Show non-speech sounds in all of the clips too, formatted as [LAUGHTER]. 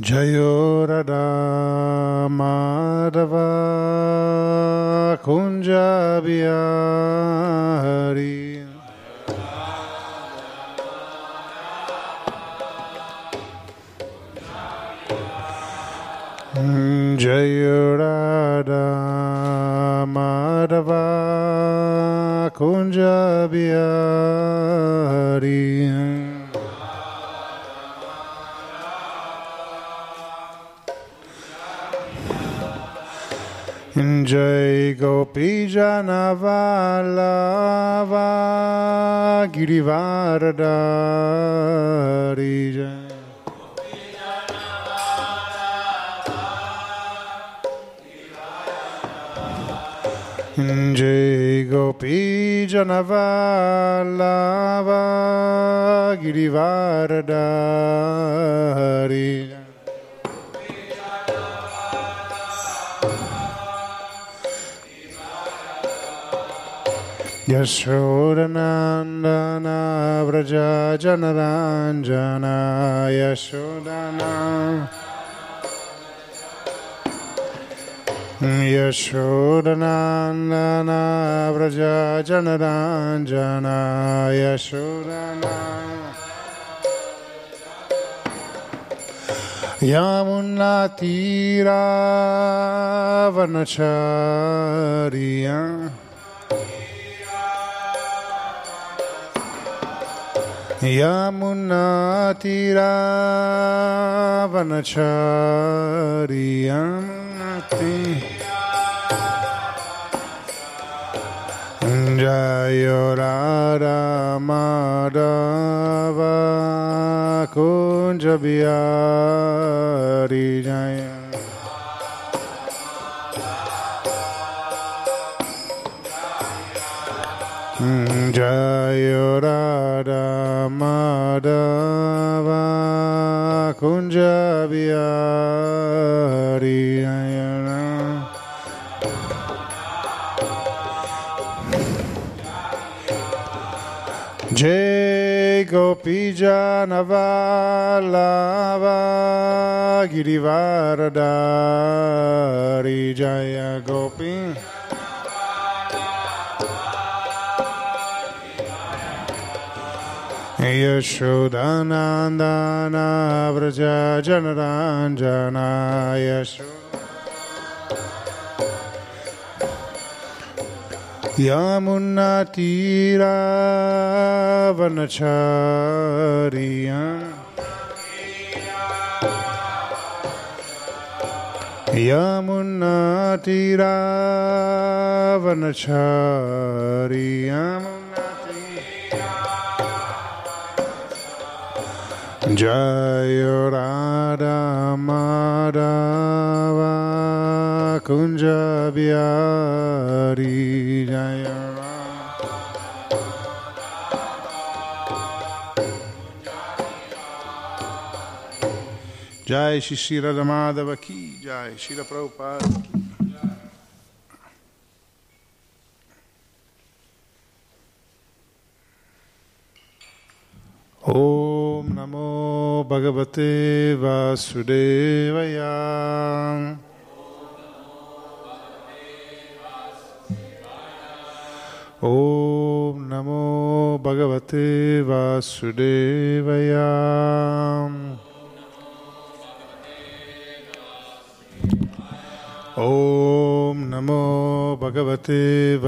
Jayo Radha Madhava Kunja Bihari Madhava Kunja Bihari Jai Gopi Janavalava Girivaradari Jai Jai Gopi Janavalava Girivaradari Jai Yashodanandana Vraja Janaranjana Yashodana Yashodanandana Vraja Janaranjana Yashodana Yamunatira Vanacharya Yamunatira Vanachari Yamunati Jayorara Madhava Kunjabiyari Jaya. Jayo Radha Madhava Kunja Bihari Ayana Janavalava Girivaradari Jaya Gopi. Yashodanandana Vraja Janaranjana Yashoda Yamunatiravanacharya Yamunatiravanacharya Yamunatiravanacharya Radha Madhava Kunja Bihari Jaya Jai Shri Radha Madhava Ki. Jai Shri Prabhupada Ki Om Namo Bhagavate Vasudevaya. Om Namo Bhagavate Vasudevaya. Om Namo Bhagavate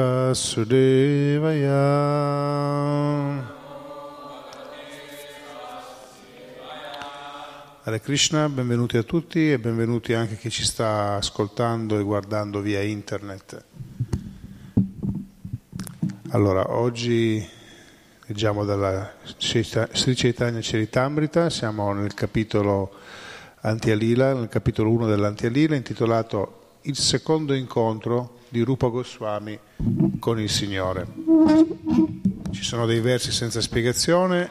Hare Krishna, benvenuti a tutti e benvenuti anche chi ci sta ascoltando e guardando via internet. Allora, oggi leggiamo dalla Sri Chaitanya Charitamrita, siamo nel capitolo Antialila, nel capitolo 1 dell'Antialila, intitolato Il secondo incontro di Rupa Goswami con il Signore. Ci sono dei versi senza spiegazione,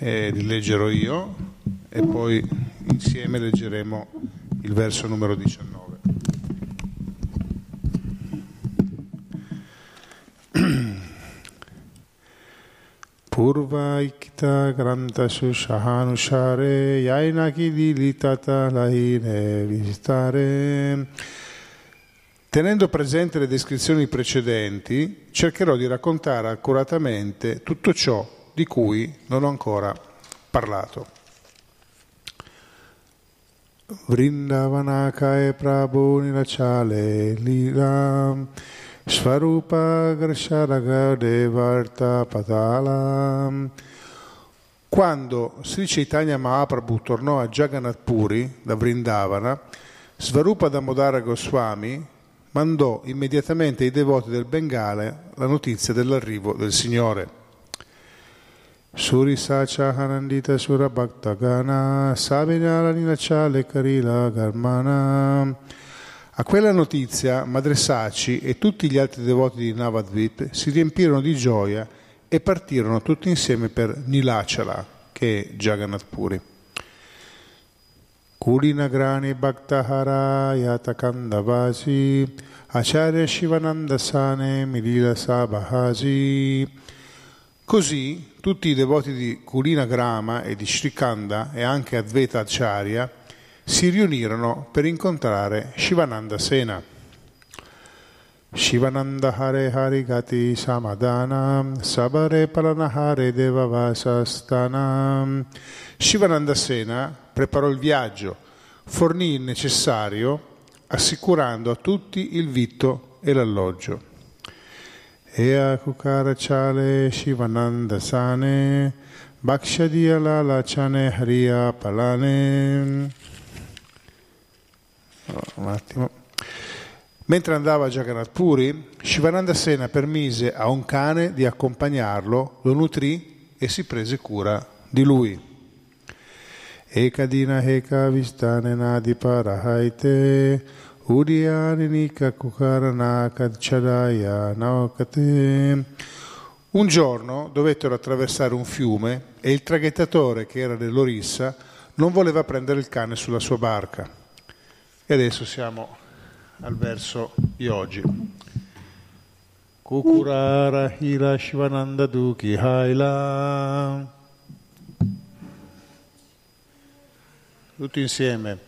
eh, li leggerò io e poi insieme leggeremo il verso numero 19. पूर्वाइकिता ग्रंथसु सहानुसारे याइनाकिदिलितातालाहिने विस्तारे Tenendo presente le descrizioni precedenti, cercherò di raccontare accuratamente tutto ciò di cui non ho ancora parlato. Vrindavanakae Prabhu Nilachale Lila Svarupa Grasharaga Devarta Patala Quando Sri Chaitanya Mahaprabhu tornò a Jagannath Puri da Vrindavana, Svarupa Damodara Goswami mandò immediatamente ai devoti del Bengale la notizia dell'arrivo del Signore. Surisacha Hanandita Sura Bhaktagana Sabinyala Nilachale Karila Garmana a quella notizia Madre Saci e tutti gli altri devoti di Navadvip si riempirono di gioia e partirono tutti insieme per Nilachala, che è Jagannath Puri. Kulinagrani Bhaktahara Yatakandavasi Acharya Shivanandasane Milila Sabahasi Così tutti i devoti di Kulina Grama e di Shrikanda e anche Advaita Acharya si riunirono per incontrare Shivananda Sena. Shivananda Hare Hari Gati Samadana Sabare Palanahare Devavasastana Shivananda Sena preparò il viaggio, fornì il necessario assicurando a tutti il vitto e l'alloggio. Ea Kukara Chale Shivananda Sane Bhakshadiya Lala Chane Hariya Palane un attimo. Mentre andava a Jagannath Puri, Shivananda Sena permise a un cane di accompagnarlo, lo nutrì e si prese cura di lui. Ekadina Heka Vistane Nadi Parahaite Udianinika Kukarana Kadchadaya Naokate un giorno dovettero attraversare un fiume e il traghettatore, che era dell'Orissa, non voleva prendere il cane sulla sua barca. E adesso siamo al verso di oggi. Kukurara Hila Shivananda Duki Haila. Tutti insieme.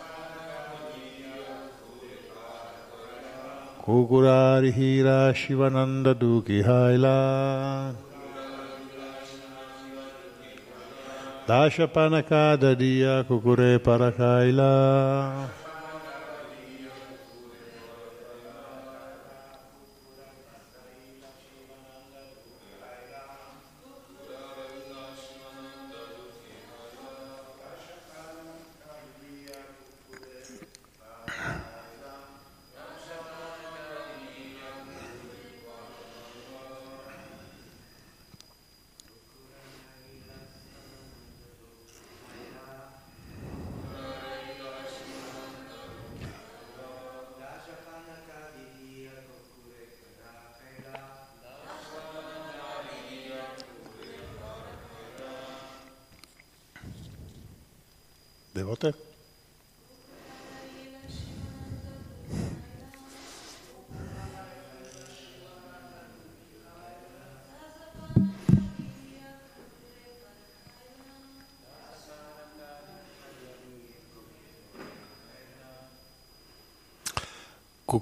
Kukurari Hila Shivananda Duki Haila. Dashapanaka Didiya Kukure Parakaila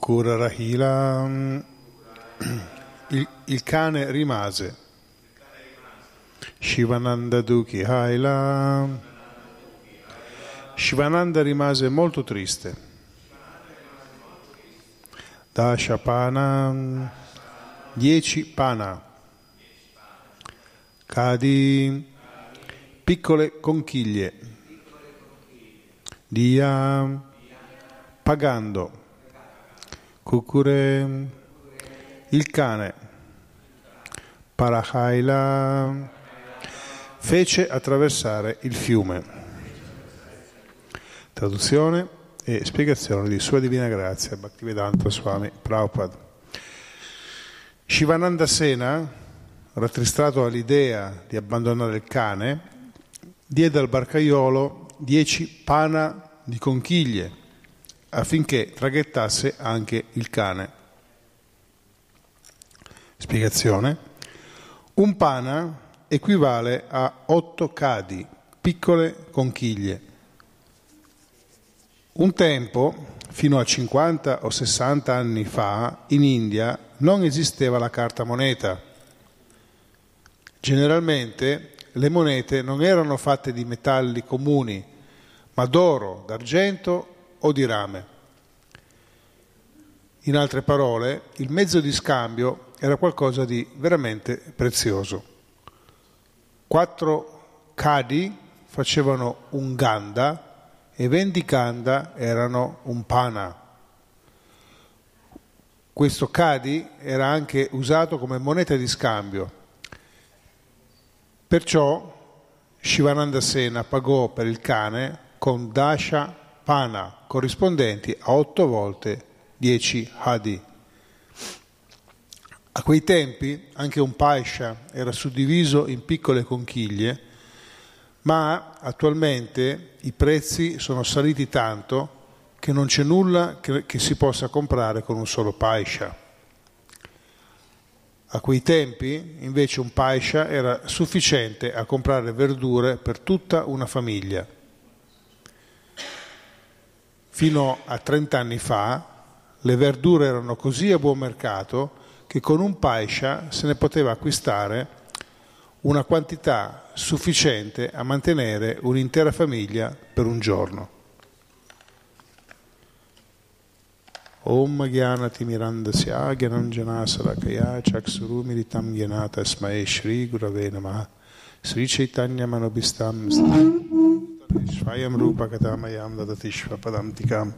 Kukura Rahila, il, il cane rimase. Shivananda Duki Haila. Shivananda rimase molto triste. Dashapana, dieci pana. Kadi, piccole conchiglie. Dia, pagando. Kukure, il cane. Parahaila, fece attraversare il fiume. Traduzione e spiegazione di Sua Divina Grazia, Bhaktivedanta Swami Prabhupada. Shivananda Sena, rattristato all'idea di abbandonare il cane, diede al barcaiolo dieci pana di conchiglie affinché traghettasse anche il cane. Spiegazione. Un pana equivale a otto cadi, piccole conchiglie. Un tempo, fino a 50 o 60 anni fa, in India non esisteva la carta moneta. Generalmente le monete non erano fatte di metalli comuni, ma d'oro, d'argento o di rame. In altre parole, il mezzo di scambio era qualcosa di veramente prezioso. Quattro cadi facevano un ganda e venti ganda erano un pana. Questo cadi era anche usato come moneta di scambio. Perciò Shivananda Sena pagò per il cane con dasha pana corrispondenti a otto volte dieci hadi. A quei tempi anche un paisha era suddiviso in piccole conchiglie, ma attualmente i prezzi sono saliti tanto che non c'è nulla che, che si possa comprare con un solo paisha. A quei tempi invece un paisha era sufficiente a comprare verdure per tutta una famiglia. Fino a 30 anni fa le verdure erano così a buon mercato che con un paisha se ne poteva acquistare una quantità sufficiente a mantenere un'intera famiglia per un giorno. Om Gyanati Mirandasya Gyanam Janasarakaya Chaksurumiritam Gyanata Smae Shri Gurave Namaha Sri Chaitanya Manobistam Svayam Rupa Katamayam Dadati Shvapadam Tikam.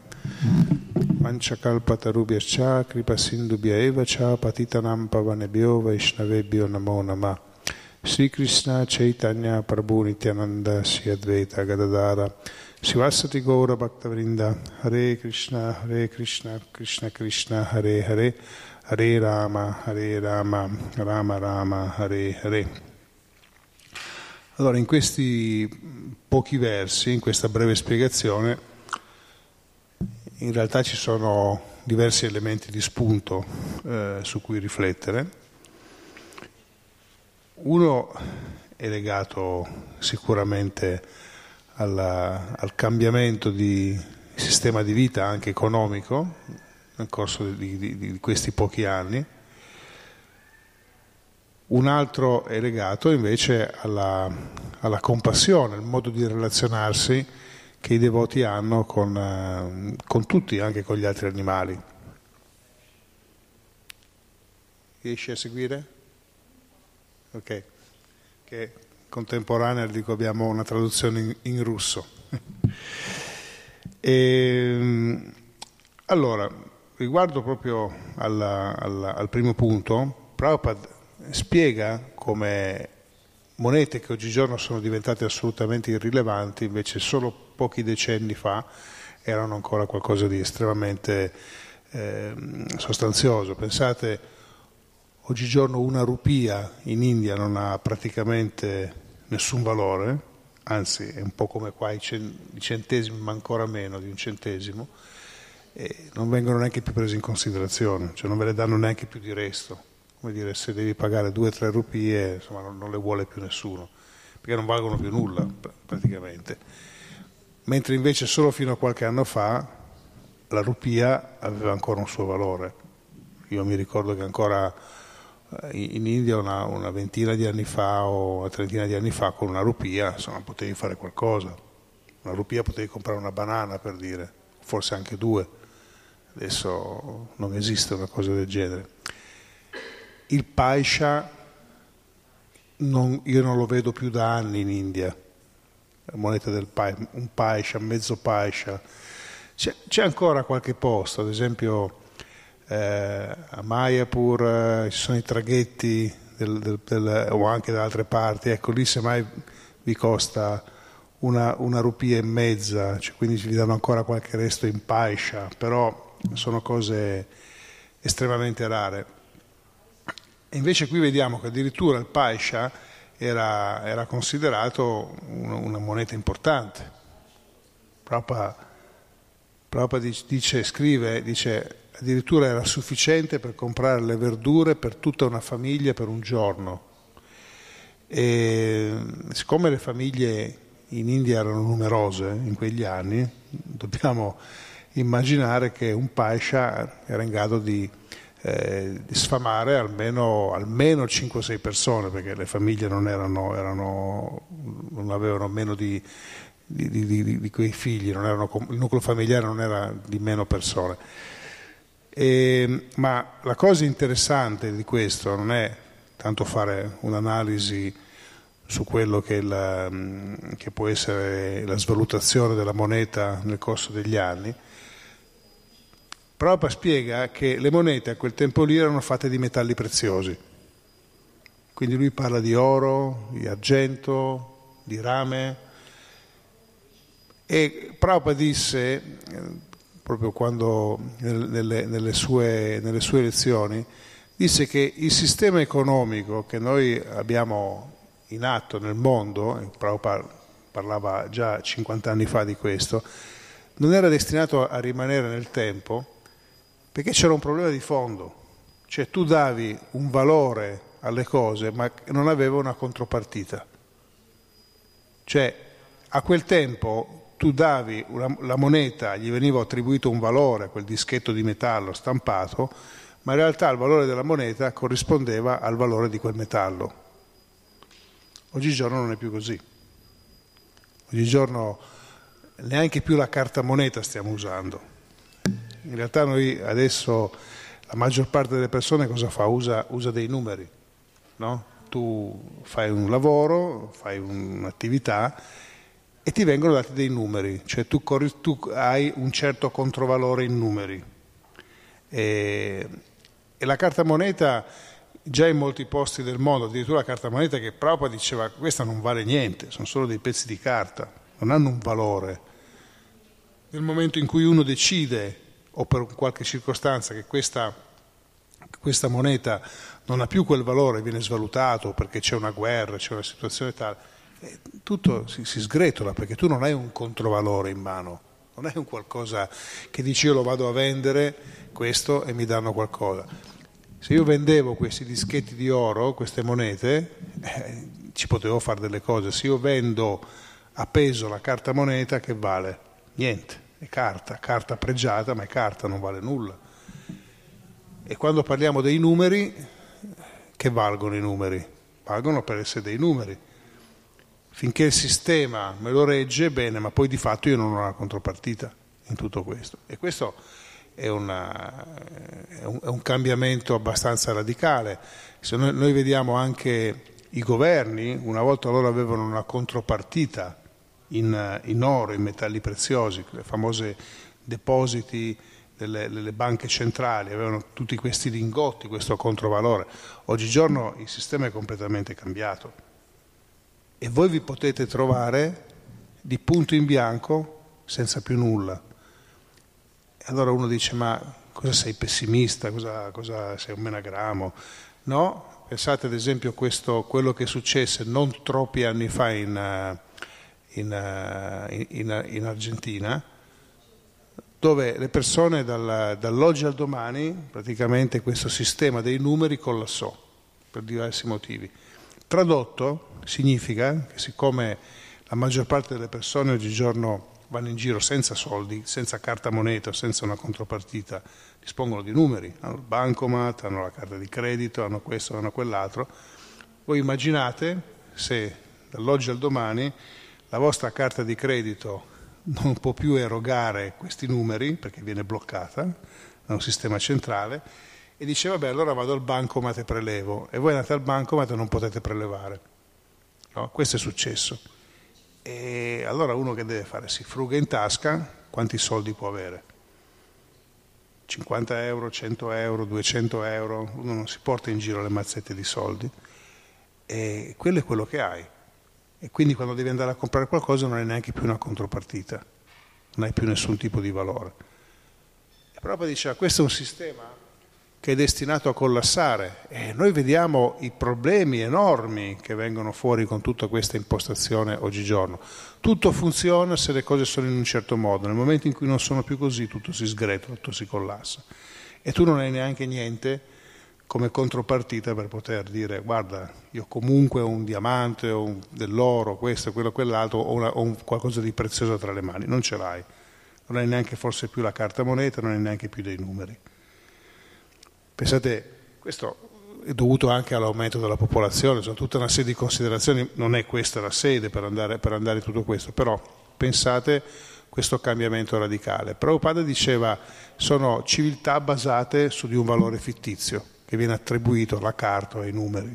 Vanchakalpatarubhyascha Kripasindubhya Eva Cha Patitanam Pavanebhyo Vaishnavebhyo Namo Nama. Sri Krishna Chaitanya Prabhu Nityananda Sri Advaita Gadadara Sivasati Gaura Bhaktavrinda Hare Krishna Hare Krishna Krishna Krishna Hare Hare. Hare Rama Hare Rama Rama Rama Hare Hare. Allora in questi pochi versi, in questa breve spiegazione in realtà ci sono diversi elementi di spunto eh, su cui riflettere. Uno è legato sicuramente alla, al cambiamento di sistema di vita anche economico nel corso di, di, di questi pochi anni. Un altro è legato invece alla, alla compassione, al modo di relazionarsi che i devoti hanno con, eh, con tutti, anche con gli altri animali. Riesci a seguire? Ok. Che contemporanea, dico, abbiamo una traduzione in, in russo. e, [LAUGHS] ehm, allora, riguardo proprio alla, alla, al primo punto, Prabhupada spiega come monete che oggigiorno sono diventate assolutamente irrilevanti, invece solo pochi decenni fa erano ancora qualcosa di estremamente eh, sostanzioso. Pensate, oggigiorno una rupia in India non ha praticamente nessun valore, anzi è un po' come qua i, centesimi, ma ancora meno di un centesimo, non vengono neanche più presi in considerazione, cioè non ve le danno neanche più di resto come dire, se devi pagare due o tre rupie, insomma, non, non, le vuole più nessuno, perché non valgono più nulla praticamente. Mentre invece solo fino a qualche anno fa la rupia aveva ancora un suo valore. Io mi ricordo che ancora eh, in India una, una ventina di anni fa o una trentina di anni fa con una rupia insomma, potevi fare qualcosa. Una rupia potevi comprare una banana per dire, forse anche due. Adesso non esiste una cosa del genere il paisha non, io non lo vedo più da anni in India, la moneta del paisha, un paisha, mezzo paisha. C'è, c'è ancora qualche posto, ad esempio eh, a Mayapur eh, ci sono i traghetti del, del, del, o anche da altre parti, ecco lì semmai vi costa una, una rupia e mezza, cioè, quindi vi danno ancora qualche resto in paiscia, però sono cose estremamente rare. E invece qui vediamo che addirittura il paiscia era, era considerato una, una, moneta importante. Prabhupada dice, scrive, dice addirittura era sufficiente per comprare le verdure per tutta una famiglia per un giorno. E siccome le famiglie in India erano numerose in quegli anni, dobbiamo immaginare che un paisha era in grado di, eh, sfamare almeno, almeno 5-6 persone, perché le famiglie non, erano, erano, non avevano meno di, di, di, di quei figli, erano, il nucleo familiare non era di meno persone. E, ma la cosa interessante di questo non è tanto fare un'analisi su quello che, la, che, può essere la svalutazione della moneta nel corso degli anni. Prabhupada spiega che le monete a quel tempo lì erano fatte di metalli preziosi. Quindi lui parla di oro, di argento, di rame. E Prabhupada disse proprio quando nelle, nelle, sue, nelle sue lezioni, disse che il sistema economico che noi abbiamo in atto nel mondo, Prabhupada parlava già 50 anni fa di questo, non era destinato a rimanere nel tempo perché c'era un problema di fondo, cioè tu davi un valore alle cose ma non aveva una contropartita. Cioè a quel tempo tu davi una, la moneta, gli veniva attribuito un valore, quel dischetto di metallo stampato, ma in realtà il valore della moneta corrispondeva al valore di quel metallo. Oggigiorno non è più così. Oggigiorno neanche più la carta moneta stiamo usando. In realtà noi adesso la maggior parte delle persone cosa fa? Usa, usa dei numeri. No? Tu fai un lavoro, fai un'attività e ti vengono dati dei numeri, cioè tu, corri, tu hai un certo controvalore in numeri. E, e, la carta moneta, già in molti posti del mondo, addirittura la carta moneta che Prabhupada diceva questa non vale niente, sono solo dei pezzi di carta, non hanno un valore. Nel momento in cui uno decide, o per qualche circostanza, che questa, questa moneta non ha più quel valore, viene svalutato perché c'è una guerra, c'è una situazione tale, tutto si, si, sgretola perché tu non hai un controvalore in mano, non hai un qualcosa che dici io lo vado a vendere questo e mi danno qualcosa. Se io vendevo questi dischetti di oro, queste monete, eh, ci potevo fare delle cose. Se io vendo a peso la carta moneta, che vale? Niente, è carta, carta pregiata, ma è carta, non vale nulla. E quando parliamo dei numeri, che valgono i numeri? Valgono per essere dei numeri finché il sistema me lo regge, bene, ma poi di fatto io non ho una contropartita in tutto questo. E questo è, una, è, un, è un, cambiamento abbastanza radicale. Se noi, noi, vediamo anche i governi, una volta loro avevano una contropartita in, in oro, in metalli preziosi, le famose depositi delle, delle, banche centrali, avevano tutti questi lingotti, questo controvalore. Oggigiorno il sistema è completamente cambiato e voi vi potete trovare di punto in bianco senza più nulla. Allora uno dice ma cosa sei pessimista, cosa, cosa sei un menagramo? No, pensate ad esempio a quello che successe non troppi anni fa in, eh, in, eh, in, in Argentina, dove le persone dal, dall'oggi al domani, praticamente questo sistema dei numeri collassò per diversi motivi. Tradotto, significa che siccome la maggior parte delle persone oggigiorno vanno in giro senza soldi, senza carta moneta, senza una contropartita, dispongono di numeri, hanno il bancomat, hanno la carta di credito, hanno questo, hanno quell'altro, voi immaginate se dall'oggi al domani la vostra carta di credito non può più erogare questi numeri perché viene bloccata da un sistema centrale e dice vabbè allora vado al bancomat e prelevo e voi andate al bancomat e non potete prelevare No? Questo è successo. E allora uno che deve fare? Si fruga in tasca, quanti soldi può avere? 50 euro, 100 euro, 200 euro, uno non si porta in giro le mazzette di soldi e quello è quello che hai. E quindi quando devi andare a comprare qualcosa non hai neanche più una contropartita, non hai più nessun tipo di valore. E proprio diceva, questo è un sistema che è destinato a collassare e noi vediamo i problemi enormi che vengono fuori con tutta questa impostazione oggigiorno. Tutto funziona se le cose sono in un certo modo, nel momento in cui non sono più così tutto si sgretola, tutto si collassa e tu non hai neanche niente come contropartita per poter dire guarda io comunque ho un diamante o dell'oro, questo, quello, quell'altro, ho, una, ho un, qualcosa di prezioso tra le mani, non ce l'hai, non hai neanche forse più la carta moneta, non hai neanche più dei numeri. Pensate, questo è dovuto anche all'aumento della popolazione, sono tutta una serie di considerazioni, non è questa la sede per andare, per andare tutto questo, però pensate questo cambiamento radicale. Prabhupada diceva sono civiltà basate su di un valore fittizio che viene attribuito alla carta o ai numeri.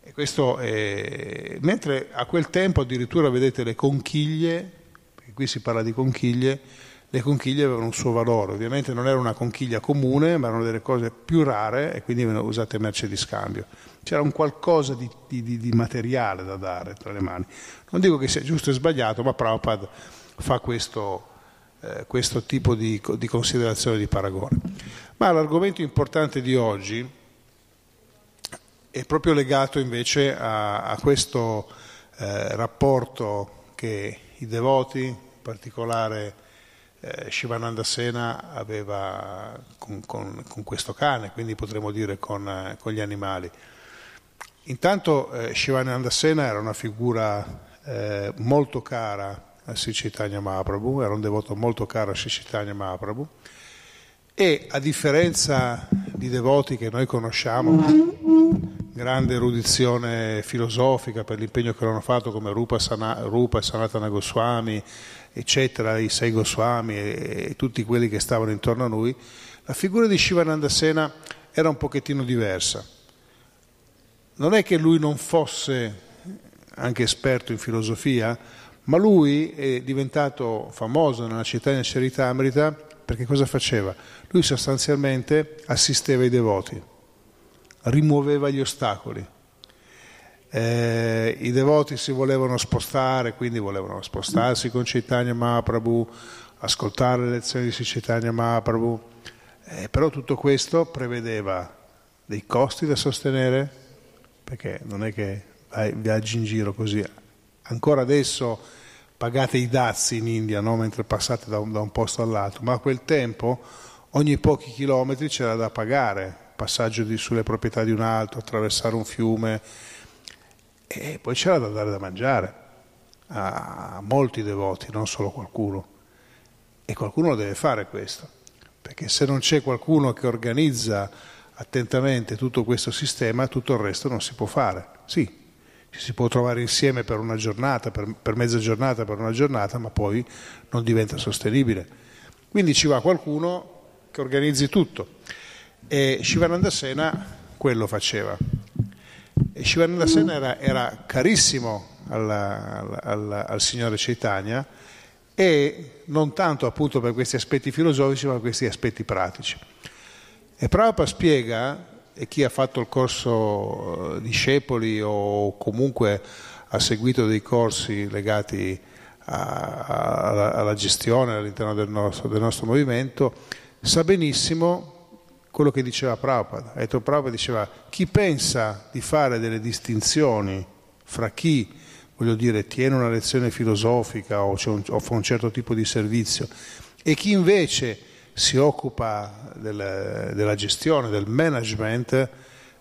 È... Mentre a quel tempo addirittura vedete le conchiglie, perché qui si parla di conchiglie, le conchiglie avevano un suo valore, ovviamente non era una conchiglia comune, ma erano delle cose più rare e quindi venivano usate merce di scambio. C'era un qualcosa di, di, di materiale da dare tra le mani. Non dico che sia giusto e sbagliato, ma Prabhupada fa questo, eh, questo tipo di, di considerazione di paragone. Ma l'argomento importante di oggi è proprio legato invece a, a questo eh, rapporto che i devoti, in particolare eh, Shivananda Sena, aveva con, con, con, questo cane, quindi potremmo dire con, eh, con gli animali. Intanto eh, Shivananda Sena era una figura eh, molto cara a Sri Mahaprabhu, era un devoto molto caro a Sri Mahaprabhu e a differenza di devoti che noi conosciamo, grande erudizione filosofica per l'impegno che hanno fatto come Rupa, Sana, Rupa Sanatana Goswami, eccetera, i sei Goswami e, e, tutti quelli che stavano intorno a lui, la figura di Shivananda Sena era un pochettino diversa. Non è che lui non fosse anche esperto in filosofia, ma lui è diventato famoso nella città di Charitamrita perché cosa faceva? Lui sostanzialmente assisteva i devoti, rimuoveva gli ostacoli. Eh, I devoti si volevano spostare, quindi volevano spostarsi con Chaitanya Mahaprabhu, ascoltare le lezioni di Chaitanya Mahaprabhu, eh, però tutto questo prevedeva dei costi da sostenere, perché non è che viaggi in giro così. Ancora adesso pagate i dazi in India no? mentre passate da un, da un, posto all'altro, ma a quel tempo ogni pochi chilometri c'era da pagare, passaggio di, sulle proprietà di un altro, attraversare un fiume e poi c'era da dare da mangiare a molti devoti, non solo qualcuno. E qualcuno deve fare questo, perché se non c'è qualcuno che organizza attentamente tutto questo sistema, tutto il resto non si può fare. Sì, ci si può trovare insieme per una giornata, per, per mezza giornata, per una giornata, ma poi non diventa sostenibile. Quindi ci va qualcuno che organizzi tutto. E Shivananda Sena quello faceva. E Shivananda Sena era, era carissimo alla, alla, alla, al signore Chaitanya e non tanto appunto per questi aspetti filosofici ma per questi aspetti pratici. E Prabhupada spiega e chi ha fatto il corso eh, discepoli o comunque ha seguito dei corsi legati a, a, alla gestione all'interno del nostro, del nostro, movimento sa benissimo quello che diceva Prabhupada. Ha detto Prabhupada diceva chi pensa di fare delle distinzioni fra chi voglio dire, tiene una lezione filosofica o, un, o fa un certo tipo di servizio e chi invece si occupa del, della gestione, del management,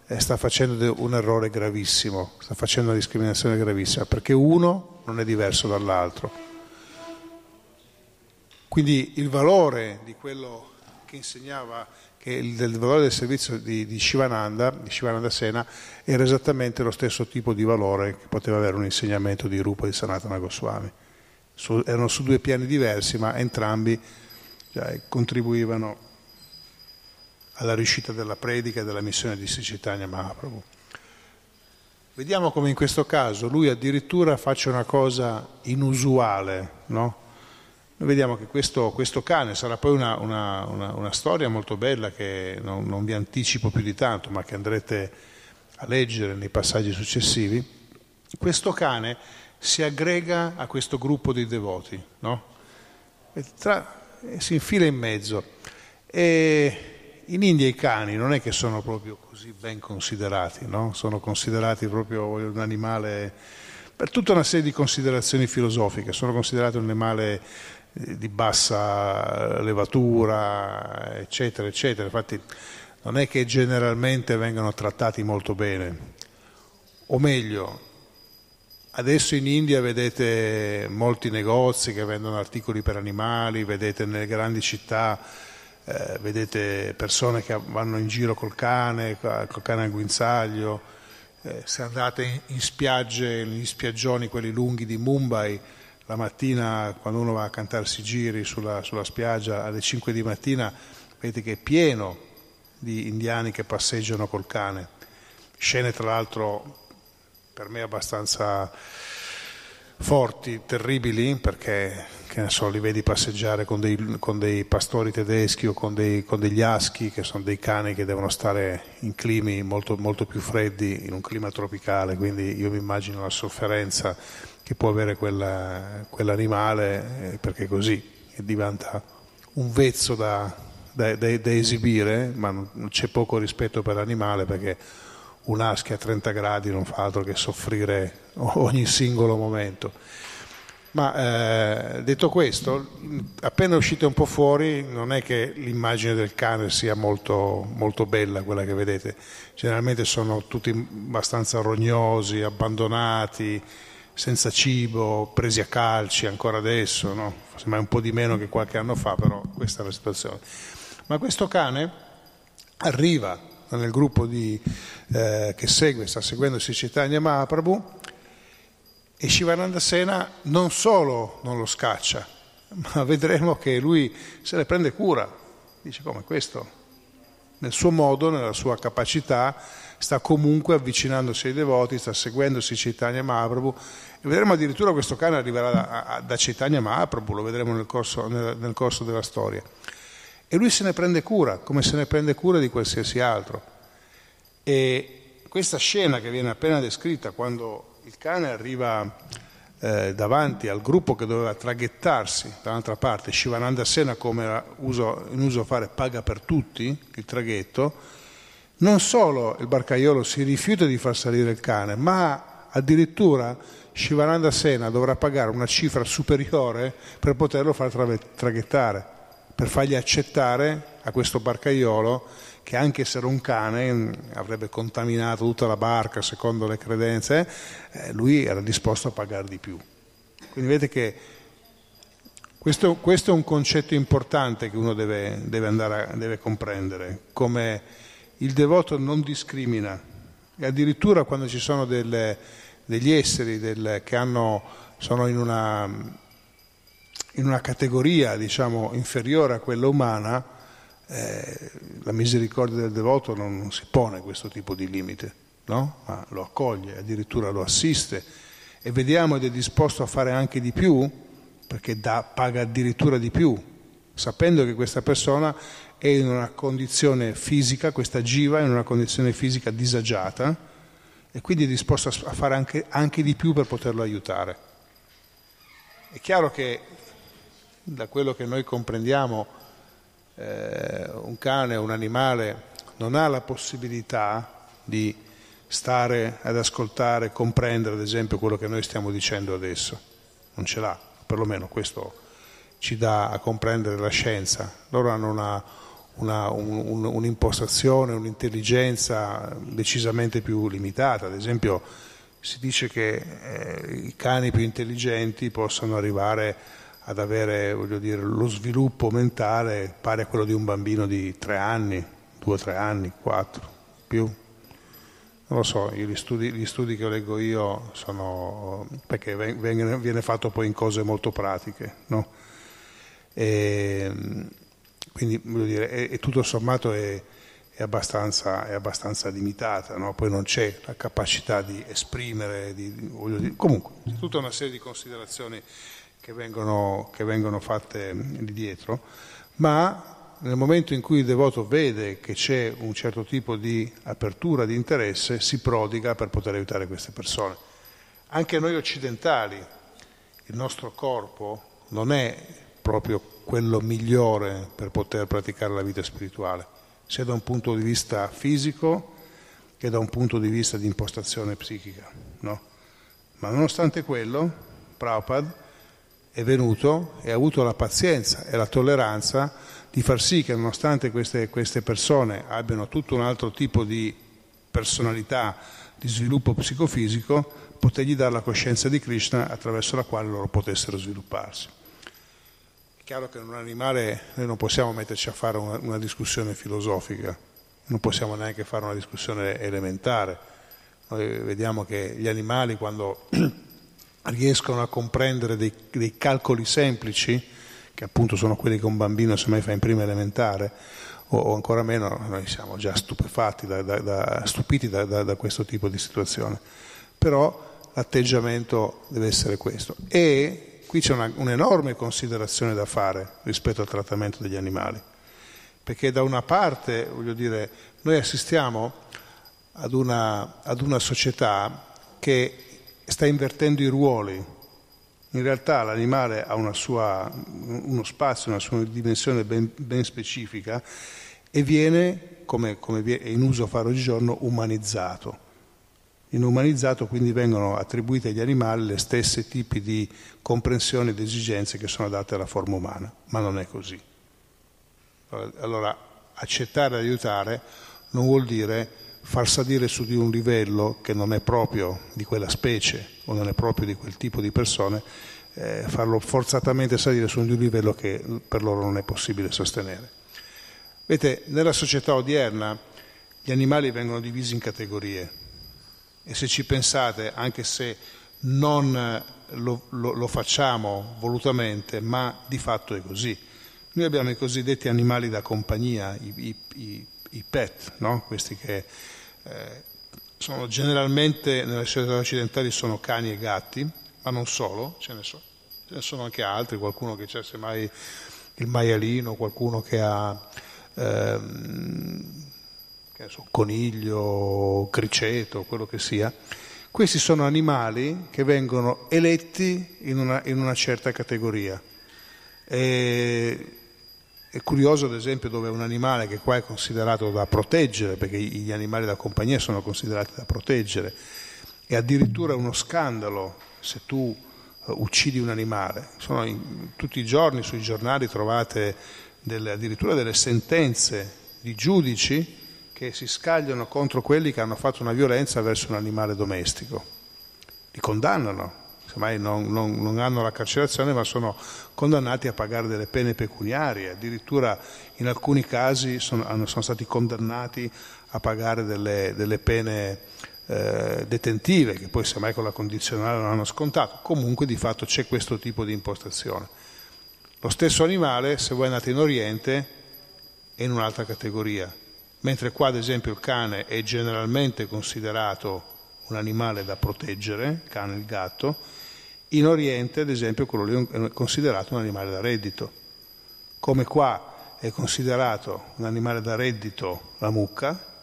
eh, sta facendo un errore gravissimo, sta facendo una discriminazione gravissima, perché uno non è diverso dall'altro. Quindi il valore di quello che insegnava, che il, del valore del servizio di, di, Shivananda, di Shivananda Sena, era esattamente lo stesso tipo di valore che poteva avere un insegnamento di Rupa di Sanatana Goswami. Su, erano su due piani diversi, ma entrambi cioè, contribuivano alla riuscita della predica e della missione di Sicitania Mahaprabhu. Vediamo come in questo caso lui addirittura faccia una cosa inusuale, no? Noi vediamo che questo, questo cane sarà poi una, una, una, una storia molto bella che non, non, vi anticipo più di tanto, ma che andrete a leggere nei passaggi successivi, questo cane si aggrega a questo gruppo di devoti, no? tra, si infila in mezzo. E in India i cani non è che sono proprio così ben considerati, no? sono considerati proprio un animale, per tutta una serie di considerazioni filosofiche, sono considerati un animale eh, di bassa levatura, eccetera, eccetera. Infatti non è che generalmente vengano trattati molto bene. O meglio, adesso in India vedete molti negozi che vendono articoli per animali, vedete nelle grandi città, eh, vedete persone che vanno in giro col cane, col cane al guinzaglio. Eh, se andate in, in spiagge, negli spiaggioni, quelli lunghi di Mumbai, la mattina quando uno va a cantarsi giri sulla, sulla spiaggia alle 5 di mattina, vedete che è pieno di indiani che passeggiano col cane. Scene tra l'altro per me abbastanza forti, terribili, perché so, li vedi passeggiare con dei, con dei pastori tedeschi o con, dei, con, degli aschi, che sono dei cani che devono stare in climi molto, molto più freddi, in un clima tropicale, quindi io mi immagino la sofferenza che può avere quella, quell'animale, eh, perché così diventa un vezzo da, da, da, da esibire, ma c'è poco rispetto per l'animale perché un husky a 30 gradi non fa altro che soffrire ogni singolo momento. Ma eh, detto questo, appena uscite un po' fuori, non è che l'immagine del cane sia molto, molto bella quella che vedete. Generalmente sono tutti abbastanza rognosi, abbandonati, senza cibo, presi a calci ancora adesso, no? sembra un po' di meno che qualche anno fa, però questa è la situazione. Ma questo cane arriva nel gruppo di, eh, che segue, sta seguendo Sicitania Mahaprabhu e Shivananda Sena non solo non lo scaccia, [LAUGHS] ma vedremo che lui se ne prende cura. Dice come questo, nel suo modo, nella sua capacità, sta comunque avvicinandosi ai devoti, sta seguendo Chaitanya Mahaprabhu e vedremo addirittura questo cane arriverà da, da Chaitanya Mahaprabhu, lo vedremo nel corso, nel, nel corso della storia. E lui se ne prende cura, come se ne prende cura di qualsiasi altro. E questa scena che viene appena descritta, quando il cane arriva eh, davanti al gruppo che doveva traghettarsi dall'altra parte, Shivananda Sena come era uso, in uso fare paga per tutti il traghetto, non solo il barcaiolo si rifiuta di far salire il cane, ma addirittura Shivananda Sena dovrà pagare una cifra superiore per poterlo far traghettare per fargli accettare a questo barcaiolo che anche se era un cane avrebbe contaminato tutta la barca secondo le credenze, eh, lui era disposto a pagare di più. Quindi vedete che questo, questo è un concetto importante che uno deve, deve, a, deve comprendere, come il devoto non discrimina e addirittura quando ci sono delle, degli esseri del, che hanno, sono in una in una categoria diciamo, inferiore a quella umana, eh, la misericordia del devoto non, non, si pone questo tipo di limite, no? ma lo accoglie, addirittura lo assiste e vediamo ed è disposto a fare anche di più, perché dà, paga addirittura di più, sapendo che questa persona è in una condizione fisica, questa giva è in una condizione fisica disagiata e quindi è disposto a fare anche, anche di più per poterlo aiutare. È chiaro che da quello che noi comprendiamo, eh, un cane, un animale non ha la possibilità di stare ad ascoltare, comprendere ad esempio quello che noi stiamo dicendo adesso. Non ce l'ha, perlomeno questo ci dà a comprendere la scienza. Loro hanno una, una, un, un'impostazione, un'intelligenza decisamente più limitata. Ad esempio si dice che eh, i cani più intelligenti possono arrivare ad avere dire, lo sviluppo mentale pari a quello di un bambino di tre anni, due o tre anni, quattro, più. Non lo so, gli studi, gli studi che leggo io sono perché viene, viene fatto poi in cose molto pratiche, no? E, quindi voglio dire, è, è tutto sommato è, è, abbastanza, è abbastanza, limitata, no? poi non c'è la capacità di esprimere, di, dire, comunque tutta una serie di considerazioni che vengono, che vengono fatte lì dietro, ma nel momento in cui il devoto vede che c'è un certo tipo di apertura di interesse, si prodiga per poter aiutare queste persone. Anche noi occidentali, il nostro corpo non è proprio quello migliore per poter praticare la vita spirituale, sia da un punto di vista fisico che da un punto di vista di impostazione psichica. No? Ma nonostante quello, Prabhupada è venuto e ha avuto la pazienza e la tolleranza di far sì che nonostante queste, queste persone abbiano tutto un altro tipo di personalità, di sviluppo psicofisico, potergli dare la coscienza di Krishna attraverso la quale loro potessero svilupparsi. È chiaro che in un animale noi non possiamo metterci a fare una, una discussione filosofica, non possiamo neanche fare una discussione elementare. Noi vediamo che gli animali quando [CLEARS THROAT] riescono a comprendere dei, dei, calcoli semplici, che appunto sono quelli che un bambino semmai fa in prima elementare, o, o ancora meno noi siamo già stupefatti, da, da, da, stupiti da, questo tipo di situazione. Però l'atteggiamento deve essere questo. E qui c'è una, un'enorme considerazione da fare rispetto al trattamento degli animali, perché da una parte, voglio dire, noi assistiamo ad una, ad una società che sta invertendo i ruoli. In realtà l'animale ha sua, uno spazio, una sua dimensione ben, ben specifica e viene, come, come è in uso fare oggigiorno, umanizzato. In umanizzato quindi vengono attribuite agli animali le stesse tipi di comprensione ed esigenze che sono date alla forma umana, ma non è così. Allora, accettare e aiutare non vuol dire far salire su di un livello che non è proprio di quella specie o non è proprio di quel tipo di persone, eh, farlo forzatamente salire su di un livello che per loro non è possibile sostenere. Vedete, nella società odierna gli animali vengono divisi in categorie e se ci pensate, anche se non lo, lo, lo facciamo volutamente, ma di fatto è così. Noi abbiamo i cosiddetti animali da compagnia, i, i, i, i pet, no? questi che eh, sono generalmente nelle società occidentali sono cani e gatti, ma non solo, ce ne, so, ce ne sono anche altri, qualcuno che c'è semmai il maialino, qualcuno che ha ehm, che so, coniglio, criceto, quello che sia. Questi sono animali che vengono eletti in una, in una certa categoria. E è curioso ad esempio dove un animale che qua è considerato da proteggere, perché gli animali da compagnia sono considerati da proteggere, e addirittura uno scandalo se tu uh, uccidi un animale. In, tutti i giorni sui giornali trovate delle, addirittura delle sentenze di giudici che si scagliano contro quelli che hanno fatto una violenza verso un animale domestico. Li condannano, semmai non, non, non, hanno la carcerazione ma sono condannati a pagare delle pene pecuniarie, addirittura in alcuni casi sono, sono stati condannati a pagare delle, delle pene eh, detentive che poi semmai con la condizionale non hanno scontato, comunque di fatto c'è questo tipo di impostazione. Lo stesso animale, se voi andate in Oriente, è in un'altra categoria, mentre qua ad esempio il cane è generalmente considerato un animale da proteggere, il cane e il gatto, in Oriente, ad esempio, quello lì è considerato un animale da reddito. Come qua è considerato un animale da reddito la mucca,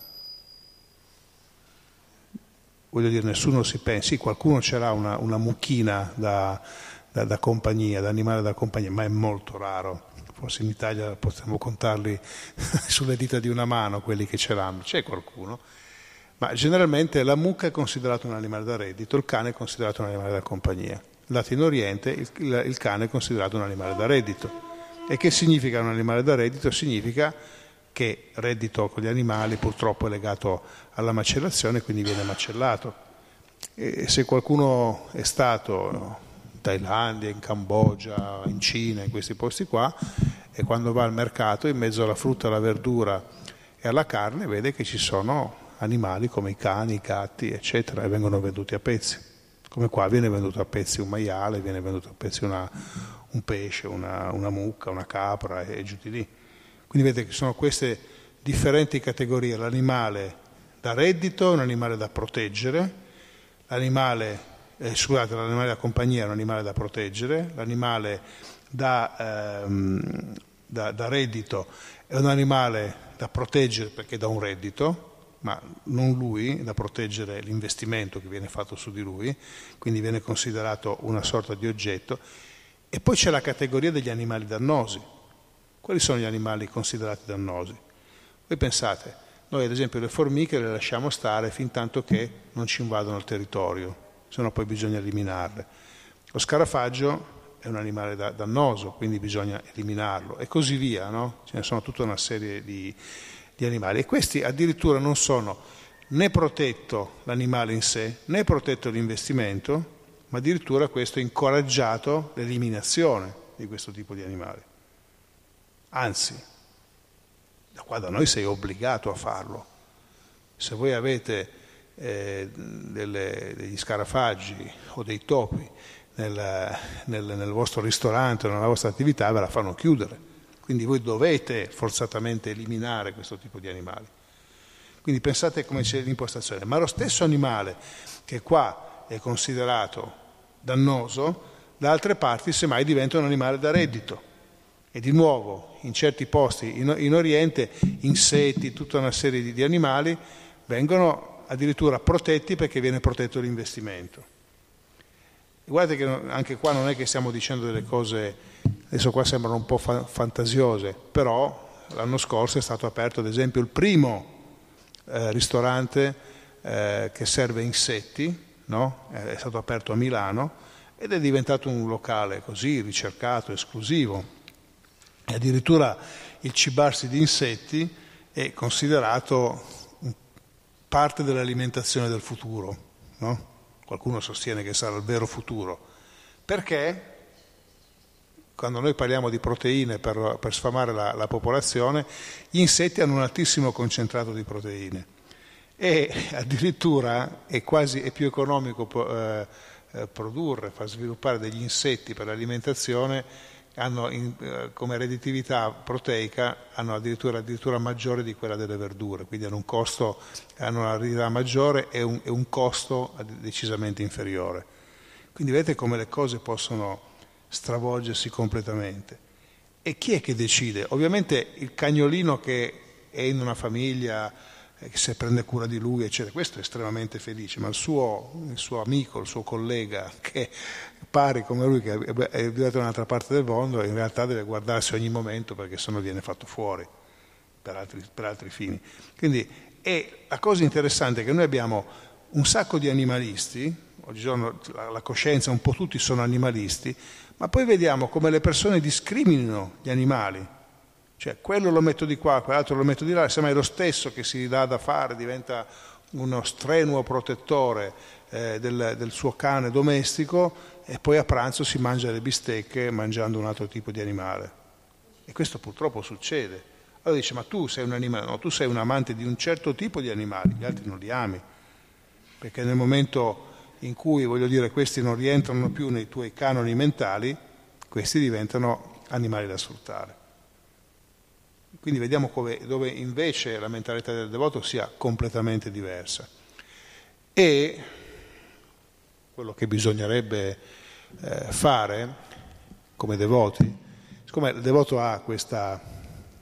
voglio dire, nessuno si pensa, sì, qualcuno ce l'ha una, una mucchina da, da, da, compagnia, da animale da compagnia, ma è molto raro. Forse in Italia possiamo contarli [LAUGHS] sulle dita di una mano quelli che ce l'hanno, c'è qualcuno. Ma generalmente la mucca è considerata un animale da reddito, il cane è considerato un animale da compagnia dato in Oriente il, il cane è considerato un animale da reddito. E che significa un animale da reddito? Significa che reddito con gli animali purtroppo è legato alla macellazione, quindi viene macellato. E se qualcuno è stato in Thailandia, in Cambogia, in Cina, in questi posti qua, e quando va al mercato, in mezzo alla frutta, alla verdura e alla carne, vede che ci sono animali come i cani, i gatti, eccetera, e vengono venduti a pezzi come qua viene venduto a pezzi un maiale, viene venduto a pezzi una, un pesce, una, una, mucca, una capra e, giù di lì. Quindi vedete che sono queste differenti categorie, l'animale da reddito è un animale da proteggere, l'animale, eh, scusate, l'animale da compagnia è un animale da proteggere, l'animale da, ehm, da, da reddito, è un animale da proteggere perché dà un reddito, ma non lui, da proteggere l'investimento che viene fatto su di lui, quindi viene considerato una sorta di oggetto. E poi c'è la categoria degli animali dannosi. Quali sono gli animali considerati dannosi? Voi pensate, noi ad esempio le formiche le lasciamo stare fin tanto che non ci invadono il territorio, se no poi bisogna eliminarle. Lo scarafaggio è un animale da, dannoso, quindi bisogna eliminarlo e così via, no? Ce ne sono tutta una serie di, di animali e questi addirittura non sono né protetto l'animale in sé, né protetto l'investimento, ma addirittura questo è incoraggiato l'eliminazione di questo tipo di animali. Anzi, da qua da noi sei obbligato a farlo. Se voi avete eh, delle, degli scarafaggi o dei topi nel, nel, nel vostro ristorante o nella vostra attività ve la fanno chiudere. Quindi voi dovete forzatamente eliminare questo tipo di animali. Quindi pensate come c'è l'impostazione. Ma lo stesso animale che qua è considerato dannoso, da altre parti semmai diventa un animale da reddito. E di nuovo, in certi posti in, in Oriente, insetti, tutta una serie di, di animali vengono addirittura protetti perché viene protetto l'investimento. Guardate che anche qua non è che stiamo dicendo delle cose, adesso qua sembrano un po' fa- fantasiose, però l'anno scorso è stato aperto ad esempio il primo eh, ristorante eh, che serve insetti, no? è stato aperto a Milano ed è diventato un locale così ricercato, esclusivo. E addirittura il cibarsi di insetti è considerato parte dell'alimentazione del futuro. No? Qualcuno sostiene che sarà il vero futuro, perché? Quando noi parliamo di proteine per, per sfamare la, la, popolazione, gli insetti hanno un altissimo concentrato di proteine. E addirittura è quasi è più economico eh, eh, produrre, far sviluppare degli insetti per l'alimentazione hanno in, eh, come redditività proteica hanno addirittura, addirittura, maggiore di quella delle verdure, quindi hanno un costo, hanno una redditività maggiore e un, e un costo decisamente inferiore. Quindi vedete come le cose possono stravolgersi completamente. E chi è che decide? Ovviamente il cagnolino che è in una famiglia se prende cura di lui, eccetera, questo è estremamente felice, ma il suo, il suo amico, il suo collega che pari come lui che è abitato da un'altra parte del mondo, in realtà deve guardarsi ogni momento perché sennò viene fatto fuori per altri, per altri fini. Quindi la cosa interessante è che noi abbiamo un sacco di animalisti, oggigiorno la, la coscienza, un po' tutti sono animalisti, ma poi vediamo come le persone discriminino gli animali. Cioè, quello lo metto di qua, quell'altro lo metto di là, sembra lo stesso che si dà da fare, diventa uno strenuo protettore eh, del, del suo cane domestico e poi a pranzo si mangia le bistecche mangiando un altro tipo di animale. E questo purtroppo succede. Allora dice, ma tu sei un animale, no, tu sei un amante di un certo tipo di animali, gli altri non li ami, perché nel momento in cui, voglio dire, questi non rientrano più nei tuoi canoni mentali, questi diventano animali da sfruttare. Quindi vediamo come, dove invece la mentalità del devoto sia completamente diversa. E quello che bisognerebbe eh, fare come devoti, siccome il devoto ha questa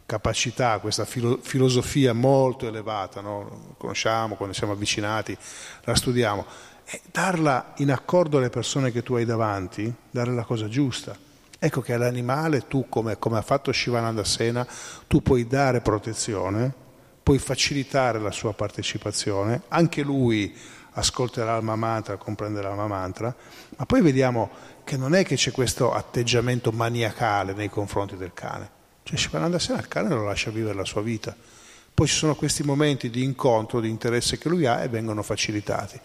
capacità, questa filo- filosofia molto elevata, no? conosciamo quando siamo avvicinati, la studiamo, e darla in accordo alle persone che tu hai davanti, dare la cosa giusta. Ecco che all'animale tu, come, come ha fatto Shivananda Sena, tu puoi dare protezione, puoi facilitare la sua partecipazione, anche lui ascolterà il mantra, comprenderà il mantra, ma poi vediamo che non è che c'è questo atteggiamento maniacale nei confronti del cane. Cioè Shivananda Sena il cane lo lascia vivere la sua vita. Poi ci sono questi momenti di incontro, di interesse che lui ha e vengono facilitati.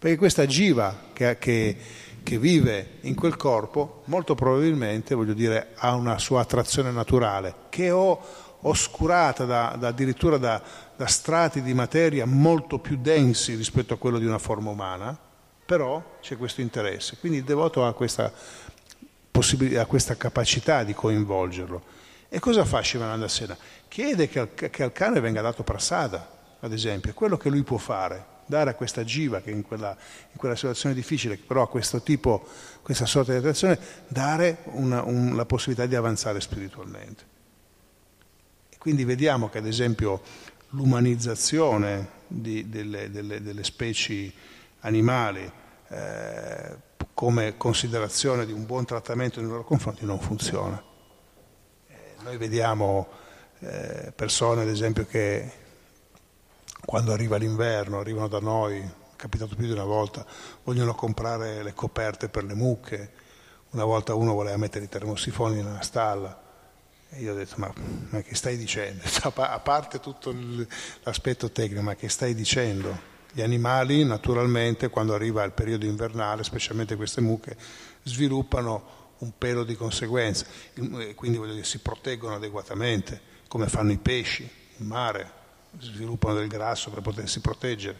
Perché questa jiva che, che, che vive in quel corpo, molto probabilmente, voglio dire, ha una sua attrazione naturale, che ho oscurata da, da addirittura da, da strati di materia molto più densi rispetto a quello di una forma umana, però c'è questo interesse. Quindi il devoto ha questa, ha questa capacità di coinvolgerlo. E cosa fa Shivananda Sena? Chiede che al, che al, cane venga dato prasada, ad esempio, è quello che lui può fare, dare a questa jiva che in quella, in quella situazione difficile, però ha questo tipo, questa sorta di attrazione, dare una, un, la possibilità di avanzare spiritualmente. quindi vediamo che ad esempio l'umanizzazione di, delle, delle, delle, specie animali eh, come considerazione di un buon trattamento nei loro confronti non funziona. Eh, noi vediamo eh, persone ad esempio che quando arriva l'inverno arrivano da noi, è capitato più di una volta, vogliono comprare le coperte per le mucche, una volta uno voleva mettere i termosifoni nella stalla e io ho detto, ma, ma che stai dicendo? [LAUGHS] A parte tutto l'aspetto tecnico, ma che stai dicendo? Gli animali naturalmente quando arriva il periodo invernale, specialmente queste mucche, sviluppano un pelo di conseguenza, quindi dire, si proteggono adeguatamente, come fanno i pesci in mare, sviluppano del grasso per potersi proteggere.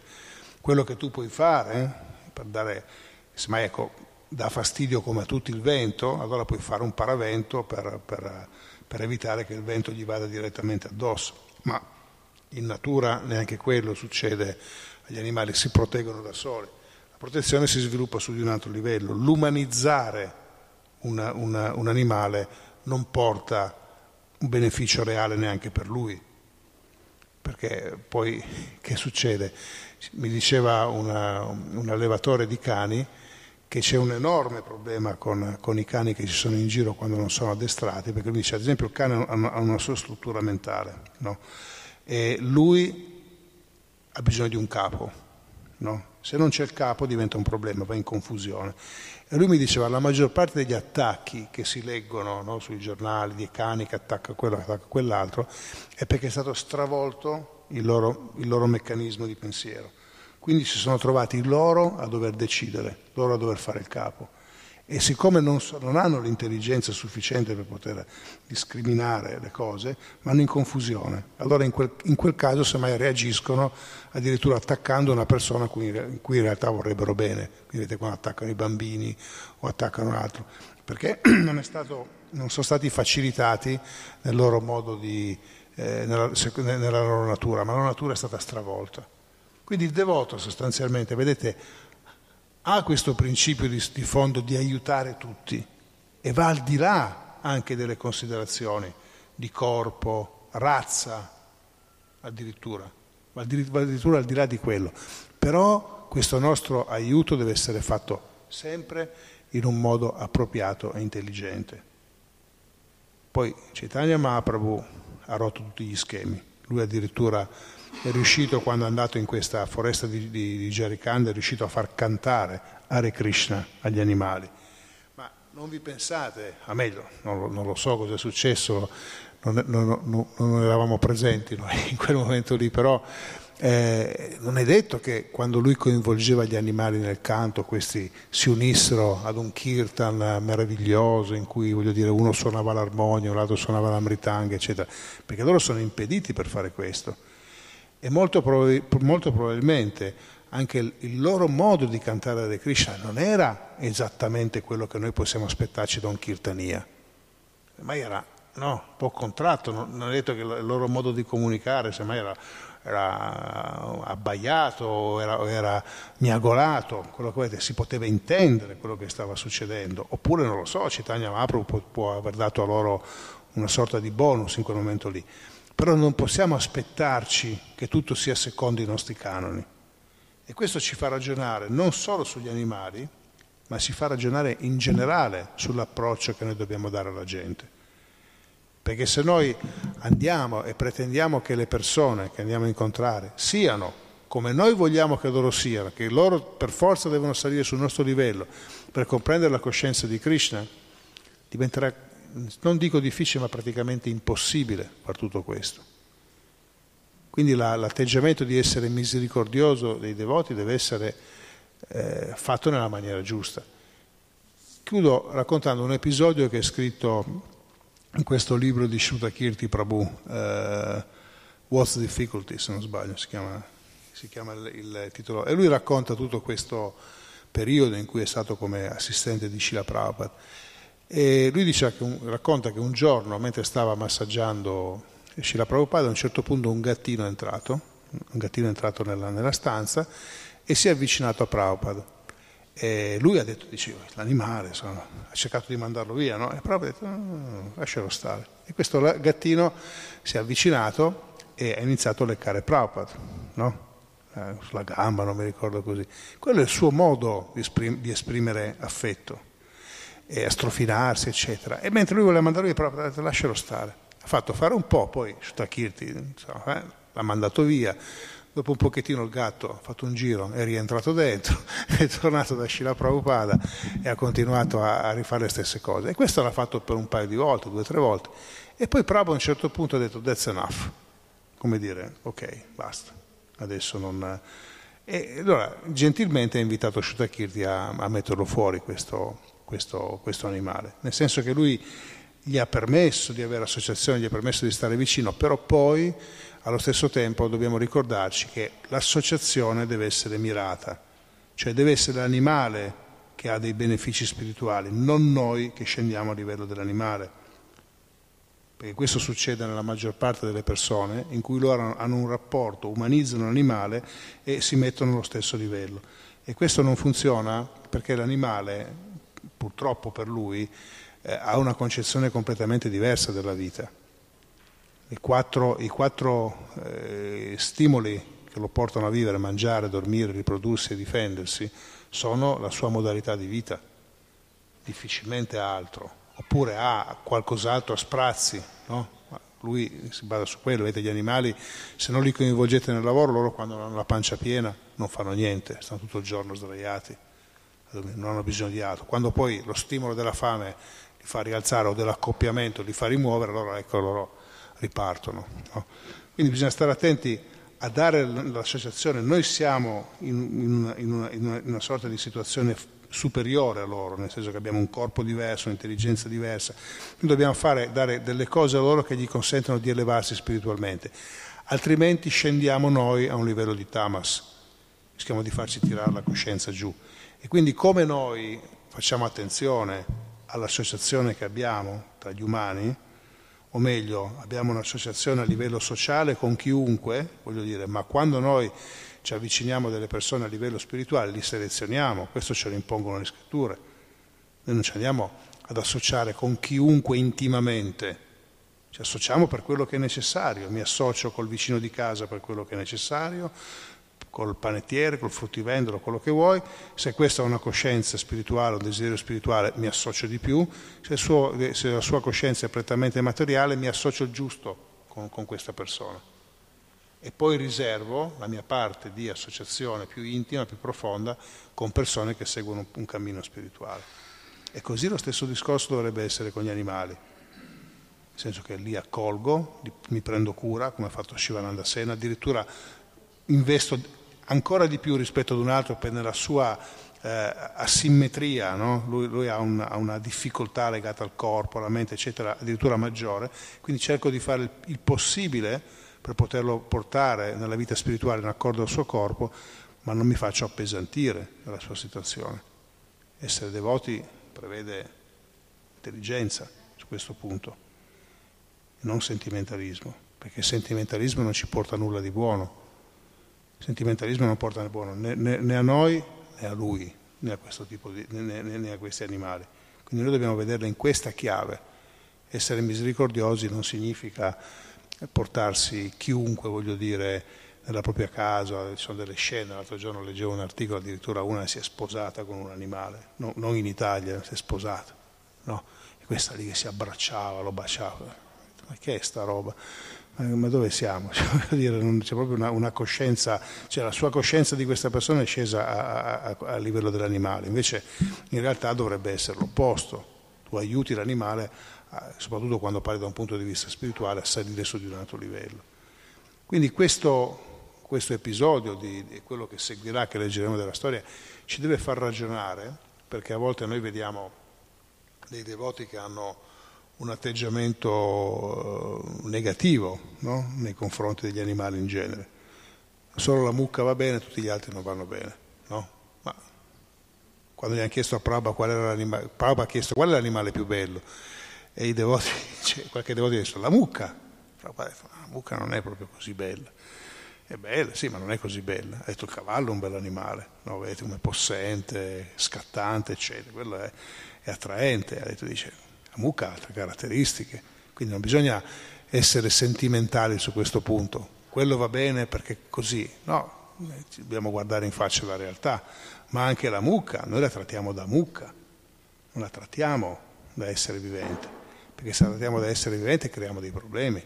Quello che tu puoi fare eh, per dare, semmai ecco, dà fastidio come a tutti il vento, allora puoi fare un paravento per, per per evitare che il vento gli vada direttamente addosso. Ma in natura neanche quello succede agli animali, si proteggono da soli. La protezione si sviluppa su di un altro livello. L'umanizzare una, una, un animale non porta un beneficio reale neanche per lui. Perché poi che succede? Mi diceva una, un allevatore di cani che c'è un enorme problema con, con, i cani che ci sono in giro quando non sono addestrati, perché lui dice ad esempio il cane ha una, sua struttura mentale, no? e lui ha bisogno di un capo, no? se non c'è il capo diventa un problema, va in confusione. E lui mi diceva la maggior parte degli attacchi che si leggono no, sui giornali di cani che attacca quello, attacca quell'altro, è perché è stato stravolto il loro, il loro meccanismo di pensiero. Quindi si sono trovati loro a dover decidere, loro a dover fare il capo. E siccome non, so, non hanno l'intelligenza sufficiente per poter discriminare le cose, vanno in confusione. Allora in quel, in quel caso semmai reagiscono addirittura attaccando una persona cui, in cui in realtà vorrebbero bene. Vedete quando attaccano i bambini o attaccano un altro. Perché [CLEARS THROAT] non, stato, non sono stati facilitati nel loro modo di, eh, nella, nella loro natura, ma la natura è stata stravolta. Quindi il devoto sostanzialmente, vedete, ha questo principio di, di fondo di aiutare tutti e va al di là anche delle considerazioni di corpo, razza, addirittura, va addirittura al di là di quello. Però questo nostro aiuto deve essere fatto sempre in un modo appropriato e intelligente. Poi Chaitanya Mahaprabhu ha rotto tutti gli schemi, lui addirittura è riuscito quando è andato in questa foresta di, di, di Jarikanda, è riuscito a far cantare Hare Krishna agli animali. Ma non vi pensate, a meglio, non, non lo so cosa è successo, non, non, non, eravamo presenti noi in quel momento lì, però eh, non è detto che quando lui coinvolgeva gli animali nel canto questi si unissero ad un kirtan meraviglioso in cui dire uno suonava l'armonia, l'altro suonava la mritanga, eccetera, perché loro sono impediti per fare questo e molto, prob- molto probabilmente anche il, il, loro modo di cantare Hare Krishna non era esattamente quello che noi possiamo aspettarci da un kirtania, ma era no, un po' contratto, non, non è detto che il loro modo di comunicare semmai era, era abbaiato era, era miagolato, quello che vedete, si poteva intendere quello che stava succedendo, oppure non lo so, Citania Mahaprabhu può, può aver dato a loro una sorta di bonus in quel momento lì però non possiamo aspettarci che tutto sia secondo i nostri canoni. E questo ci fa ragionare non solo sugli animali, ma ci fa ragionare in generale sull'approccio che noi dobbiamo dare alla gente. Perché se noi andiamo e pretendiamo che le persone che andiamo a incontrare siano come noi vogliamo che loro siano, che loro per forza devono salire sul nostro livello per comprendere la coscienza di Krishna, diventerà non dico difficile, ma praticamente impossibile fare tutto questo. Quindi la, l'atteggiamento di essere misericordioso dei devoti deve essere eh, fatto nella maniera giusta. Chiudo raccontando un episodio che è scritto in questo libro di Shrutakirti Prabhu, uh, What's Difficulty, se non sbaglio, si chiama, si chiama il, il, titolo, e lui racconta tutto questo periodo in cui è stato come assistente di Shila Prabhupada. E lui dice racconta che un giorno, mentre stava massaggiando Shila Prabhupada, a un certo punto un gattino è entrato, un gattino è entrato nella, nella stanza e si è avvicinato a Prabhupada. E lui ha detto, dicevo, l'animale, insomma, ha cercato di mandarlo via, no? E proprio ha detto, no, lascialo stare. E questo gattino si è avvicinato e ha iniziato a leccare Prabhupada, no? Eh, sulla gamba, non mi ricordo così. Quello è il suo modo di, esprim- di esprimere affetto, e a strofinarsi, eccetera. E mentre lui voleva mandarlo via, Prabhupada ha detto, lascialo stare. Ha fatto fare un po', poi Shutakirti insomma, eh, l'ha mandato via Dopo un pochettino il gatto ha fatto un giro, è rientrato dentro, [LAUGHS] è tornato da Shila Prabhupada e ha continuato a, a, rifare le stesse cose. E questo l'ha fatto per un paio di volte, due o tre volte. E poi Prabhupada a un certo punto ha detto that's enough, come dire ok, basta, adesso non... E allora gentilmente ha invitato Shutakirti a, a metterlo fuori questo, questo, questo animale, nel senso che lui gli ha permesso di avere associazione, gli ha permesso di stare vicino, però poi allo stesso tempo dobbiamo ricordarci che l'associazione deve essere mirata, cioè deve essere l'animale che ha dei benefici spirituali, non noi che scendiamo a livello dell'animale. Perché questo succede nella maggior parte delle persone in cui loro hanno un rapporto, umanizzano l'animale e si mettono allo stesso livello. E questo non funziona perché l'animale, purtroppo per lui, eh, ha una concezione completamente diversa della vita. I quattro, i quattro eh, stimoli che lo portano a vivere, mangiare, dormire, riprodursi e difendersi, sono la sua modalità di vita, difficilmente altro, oppure ha qualcos'altro a sprazzi, no? lui si basa su quello, vedete gli animali, se non li coinvolgete nel lavoro, loro quando hanno la pancia piena non fanno niente, stanno tutto il giorno sdraiati, non hanno bisogno di altro. Quando poi lo stimolo della fame li fa rialzare o dell'accoppiamento li fa rimuovere, allora ecco loro ripartono. No? Quindi bisogna stare attenti a dare l'associazione, noi siamo in, in, una, in, una, in, una, sorta di situazione superiore a loro, nel senso che abbiamo un corpo diverso, un'intelligenza diversa, noi dobbiamo fare, dare delle cose a loro che gli consentono di elevarsi spiritualmente, altrimenti scendiamo noi a un livello di tamas, rischiamo di farci tirare la coscienza giù. E quindi come noi facciamo attenzione all'associazione che abbiamo tra gli umani, o meglio abbiamo un'associazione a livello sociale con chiunque, voglio dire, ma quando noi ci avviciniamo delle persone a livello spirituale li selezioniamo, questo ce lo impongono le scritture. Noi non ci andiamo ad associare con chiunque intimamente, ci associamo per quello che è necessario, mi associo col vicino di casa per quello che è necessario, col panettiere, col fruttivendolo, quello che vuoi, se questa è una coscienza spirituale, un desiderio spirituale, mi associo di più, se, suo, se la sua coscienza è prettamente materiale, mi associo il giusto con, con, questa persona. E poi riservo la mia parte di associazione più intima, più profonda, con persone che seguono un, cammino spirituale. E così lo stesso discorso dovrebbe essere con gli animali nel senso che li accolgo, mi prendo cura, come ha fatto Shivananda Sena, addirittura investo ancora di più rispetto ad un altro per nella sua eh, asimmetria, no? lui, lui ha, un, ha, una difficoltà legata al corpo, alla mente, eccetera, addirittura maggiore, quindi cerco di fare il, il possibile per poterlo portare nella vita spirituale in accordo al suo corpo, ma non mi faccio appesantire dalla sua situazione. Essere devoti prevede intelligenza su questo punto, non sentimentalismo, perché sentimentalismo non ci porta a nulla di buono il sentimentalismo non porta né buono né, né, né, a noi né a lui, né a, di, né a questi animali. Quindi noi dobbiamo vederla in questa chiave. Essere misericordiosi non significa portarsi chiunque, voglio dire, nella propria casa, ci sono delle scene, l'altro giorno leggevo un articolo, addirittura una si è sposata con un animale, no, non in Italia, si è sposata, no? E questa lì che si abbracciava, lo baciava, ma che è sta roba? Ma dove siamo? [LAUGHS] Cioè, dire, c'è proprio una, una, coscienza, cioè la sua coscienza di questa persona è scesa a, a, a, livello dell'animale, invece in realtà dovrebbe essere l'opposto, tu aiuti l'animale, soprattutto quando parli da un punto di vista spirituale, a salire su di un altro livello. Quindi questo, questo episodio di, di quello che seguirà, che leggeremo della storia, ci deve far ragionare, perché a volte noi vediamo dei devoti che hanno un atteggiamento eh, negativo no? nei confronti degli animali in genere. Solo la mucca va bene, tutti gli altri non vanno bene. No? Ma quando gli hanno chiesto a Prabha qual era l'animale, Prabha ha chiesto qual è l'animale più bello e i devoti, [LAUGHS] cioè, qualche devoto ha detto la mucca. Prabha ha detto la mucca non è proprio così bella. È bella, sì, ma non è così bella. Ha detto il cavallo è un bel animale, no? vedete come possente, scattante, eccetera. Quello è, è attraente. Ha detto, dice, mucca ha altre caratteristiche, quindi non bisogna essere sentimentali su questo punto. Quello va bene perché così, no, dobbiamo guardare in faccia la realtà, ma anche la mucca, noi la trattiamo da mucca, non la trattiamo da essere vivente, perché se la trattiamo da essere vivente creiamo dei problemi.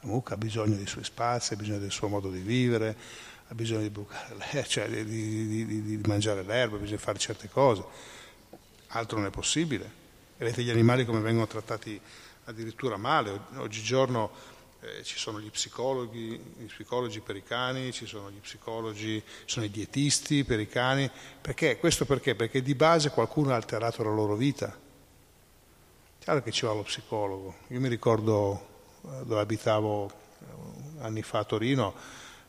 La mucca ha bisogno dei suoi spazi, ha bisogno del suo modo di vivere, ha bisogno di, bucare, [LAUGHS] cioè di, di, di, di mangiare l'erba, bisogna fare certe cose. Altro non è possibile. Vedete gli animali come vengono trattati addirittura male. Oggigiorno eh, ci sono gli psicologi, gli psicologi per i cani, ci sono gli psicologi, sono i dietisti per i cani. Perché? Questo perché? Perché di base qualcuno ha alterato la loro vita. Chiaro che ci va lo psicologo. Io mi ricordo eh, dove abitavo eh, anni fa a Torino,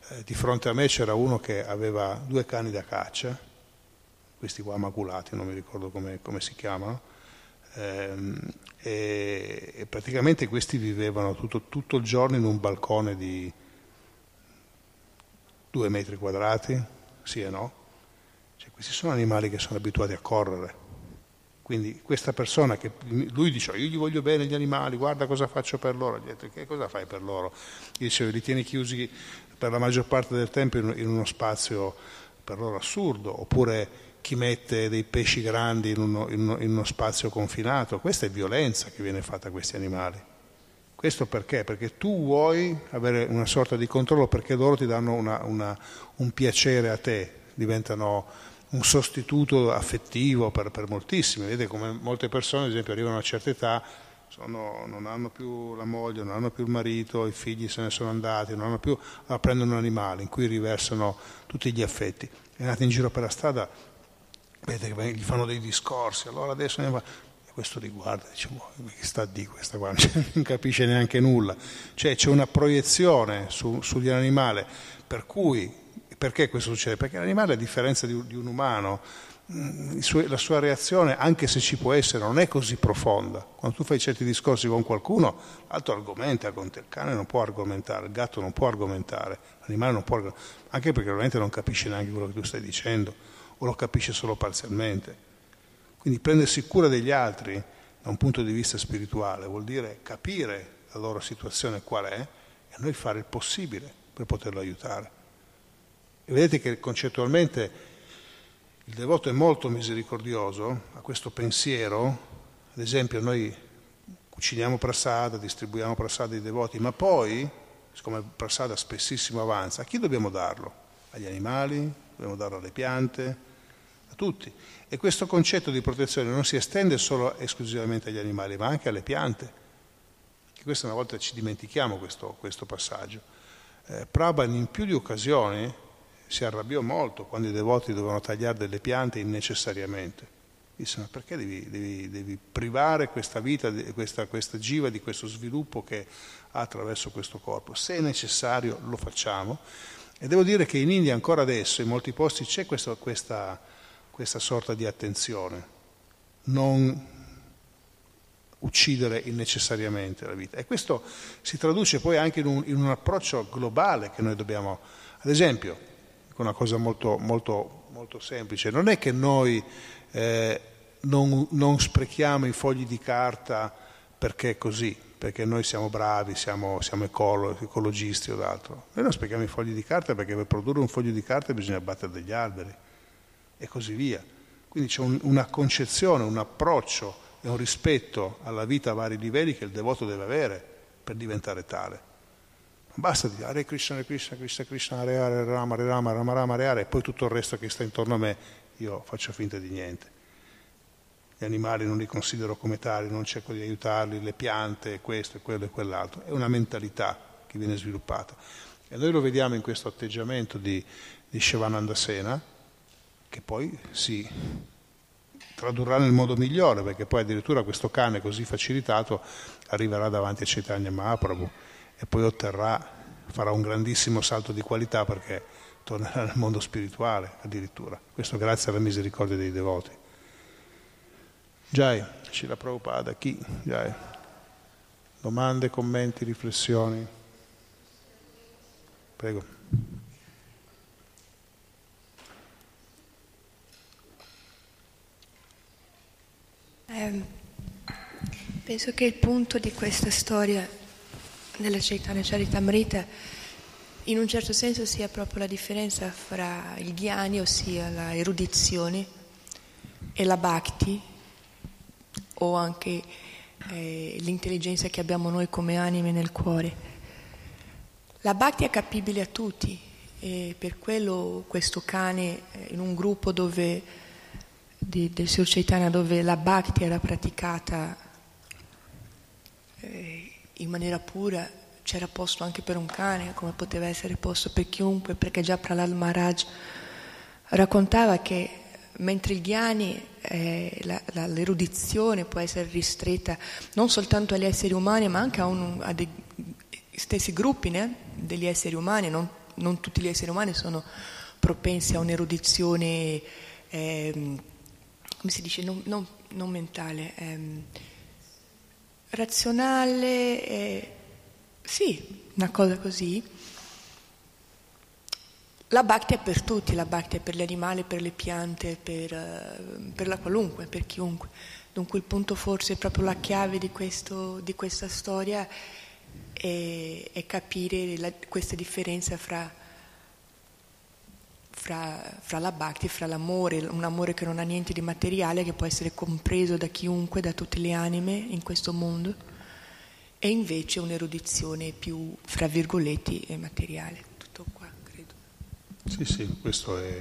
eh, di fronte a me c'era uno che aveva due cani da caccia, questi qua maculati, non mi ricordo come, come si chiamano, e, e, praticamente questi vivevano tutto, tutto, il giorno in un balcone di due metri quadrati, sì e no. Cioè, questi sono animali che sono abituati a correre. Quindi questa persona che lui dice io gli voglio bene gli animali, guarda cosa faccio per loro, gli detto che cosa fai per loro? Gli dicevo li tieni chiusi per la maggior parte del tempo in uno spazio per loro assurdo, oppure chi mette dei pesci grandi in uno, in uno, in uno spazio confinato, questa è violenza che viene fatta a questi animali. Questo perché? Perché tu vuoi avere una sorta di controllo perché loro ti danno una, una, un piacere a te, diventano un sostituto affettivo per, per, moltissimi. Vedete come molte persone, ad esempio, arrivano a una certa età, sono, non hanno più la moglie, non hanno più il marito, i figli se ne sono andati, non hanno più, allora prendono un animale in cui riversano tutti gli affetti. È andate in giro per la strada, vedete che gli fanno dei discorsi, allora adesso ne va. E questo riguarda, boh, che sta di questa qua, [LAUGHS] non capisce neanche nulla. Cioè c'è una proiezione su, sugli animali per cui perché questo succede? Perché l'animale, a differenza di, di un umano, mm, la sua reazione, anche se ci può essere, non è così profonda. Quando tu fai certi discorsi con qualcuno, l'altro argomenta con te, il cane non può argomentare, il gatto non può argomentare, l'animale non può argomentare, anche perché veramente non capisce neanche quello che tu stai dicendo, o lo capisce solo parzialmente. Quindi prendersi cura degli altri da un punto di vista spirituale vuol dire capire la loro situazione qual è e noi fare il possibile per poterlo aiutare. E vedete che concettualmente il devoto è molto misericordioso a questo pensiero, ad esempio noi cuciniamo prasada, distribuiamo prasada ai devoti, ma poi, siccome prasada spessissimo avanza, a chi dobbiamo darlo? Agli animali? Dobbiamo darlo alle piante? A tutti. E questo concetto di protezione non si estende solo esclusivamente agli animali, ma anche alle piante. E questa una volta ci dimentichiamo questo, questo passaggio. Eh, Prabhan in più di occasioni si arrabbiò molto quando i devoti dovevano tagliare delle piante innecessariamente. Disse, ma perché devi, devi, devi privare questa vita, questa, questa giva di questo sviluppo che ha attraverso questo corpo? Se è necessario lo facciamo. E devo dire che in India ancora adesso, in molti posti, c'è questa, questa, questa sorta di attenzione. Non uccidere innecessariamente la vita. E questo si traduce poi anche in un, in un approccio globale che noi dobbiamo... Ad esempio, una cosa molto, molto, molto semplice. Non è che noi eh, non, non, sprechiamo i fogli di carta perché è così, perché noi siamo bravi, siamo, siamo ecolo, ecologisti o d'altro. Noi non sprechiamo i fogli di carta perché per produrre un foglio di carta bisogna abbattere degli alberi e così via. Quindi c'è un, una concezione, un approccio e un rispetto alla vita a vari livelli che il devoto deve avere per diventare tale. Basta dire Hare Krishna, Hare Krishna, Krishna Krishna, Hare Hare, Rama, Hare Rama, Rama Rama, Hare Hare, e poi tutto il resto che sta intorno a me io faccio finta di niente. Gli animali non li considero come tali, non cerco di aiutarli, le piante, questo e quello e quell'altro. È una mentalità che viene sviluppata. E noi lo vediamo in questo atteggiamento di, di Shivananda Sena, che poi si tradurrà nel modo migliore, perché poi addirittura questo cane così facilitato arriverà davanti a Chaitanya Mahaprabhu e poi otterrà, farà un grandissimo salto di qualità perché tornerà nel mondo spirituale addirittura. Questo grazie alla misericordia dei devoti. Jai, Shila Prabhupada, chi? Jai. Domande, commenti, riflessioni? Prego. Eh, penso che il punto di questa storia della Chaitanya Charitamrita in un certo senso sia proprio la differenza fra il ghiani, ossia la erudizione, e la bhakti, o anche eh, l'intelligenza che abbiamo noi come anime nel cuore. La bhakti è capibile a tutti e per quello questo cane eh, in un gruppo dove, di, del Sri Chaitanya dove la bhakti era praticata eh, in maniera pura c'era posto anche per un cane come poteva essere posto per chiunque perché già Pralal Maharaj raccontava che mentre il ghiani eh, la, la, l'erudizione può essere ristretta non soltanto agli esseri umani ma anche a, un, a dei stessi gruppi né, degli esseri umani, non, non, tutti gli esseri umani sono propensi a un'erudizione, eh, come si dice, non, non, non mentale, eh, razionale, sì, una cosa così. La bhakti è per tutti, la bhakti è per gli animali, per le piante, per, uh, per la qualunque, per chiunque. Dunque il punto forse, proprio la chiave di, questo, di questa storia e, e capire la, questa differenza fra, fra, fra, la bhakti, fra l'amore, un amore che non ha niente di materiale, che può essere compreso da chiunque, da tutte le anime in questo mondo, e invece un'erudizione più, fra virgolette, materiale. Sì, sì, questo è,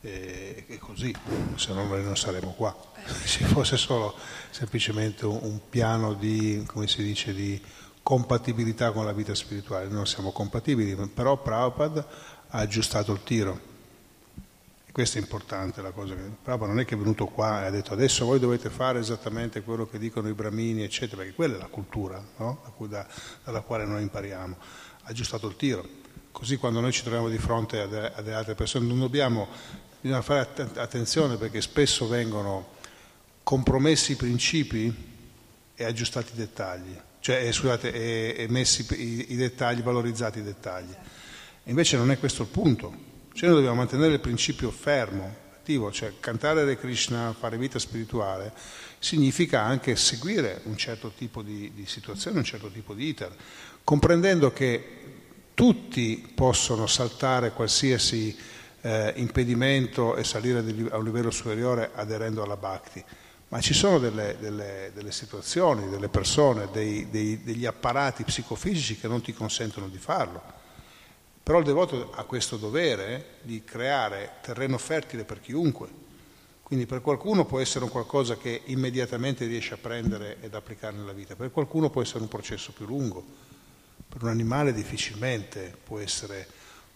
è, è così, se no noi non saremmo qua. Eh. Se fosse solo semplicemente un, un piano di, come si dice, di compatibilità con la vita spirituale, noi non siamo compatibili, però Prabhupada ha aggiustato il tiro. E questa è importante la cosa. Prabhupada non è che è venuto qua e ha detto adesso voi dovete fare esattamente quello che dicono i brahmini, eccetera, perché quella è la cultura no? da, dalla quale noi impariamo. Ha aggiustato il tiro. Così quando noi ci troviamo di fronte a, de, a delle altre persone non dobbiamo, bisogna fare attenzione perché spesso vengono compromessi i principi e aggiustati i dettagli cioè, eh, scusate, e, e messi i, i, dettagli, valorizzati i dettagli. Invece non è questo il punto, cioè noi dobbiamo mantenere il principio fermo, attivo, cioè cantare Hare Krishna, fare vita spirituale, significa anche seguire un certo tipo di, di situazione, un certo tipo di iter, comprendendo che tutti possono saltare qualsiasi eh, impedimento e salire a un livello superiore aderendo alla bhakti ma ci sono delle, delle, delle situazioni, delle persone, dei, dei, degli apparati psicofisici che non ti consentono di farlo. Però il devoto ha questo dovere di creare terreno fertile per chiunque. Quindi per qualcuno può essere un qualcosa che immediatamente riesce a prendere ed applicare nella vita, per qualcuno può essere un processo più lungo. Per un animale difficilmente può essere,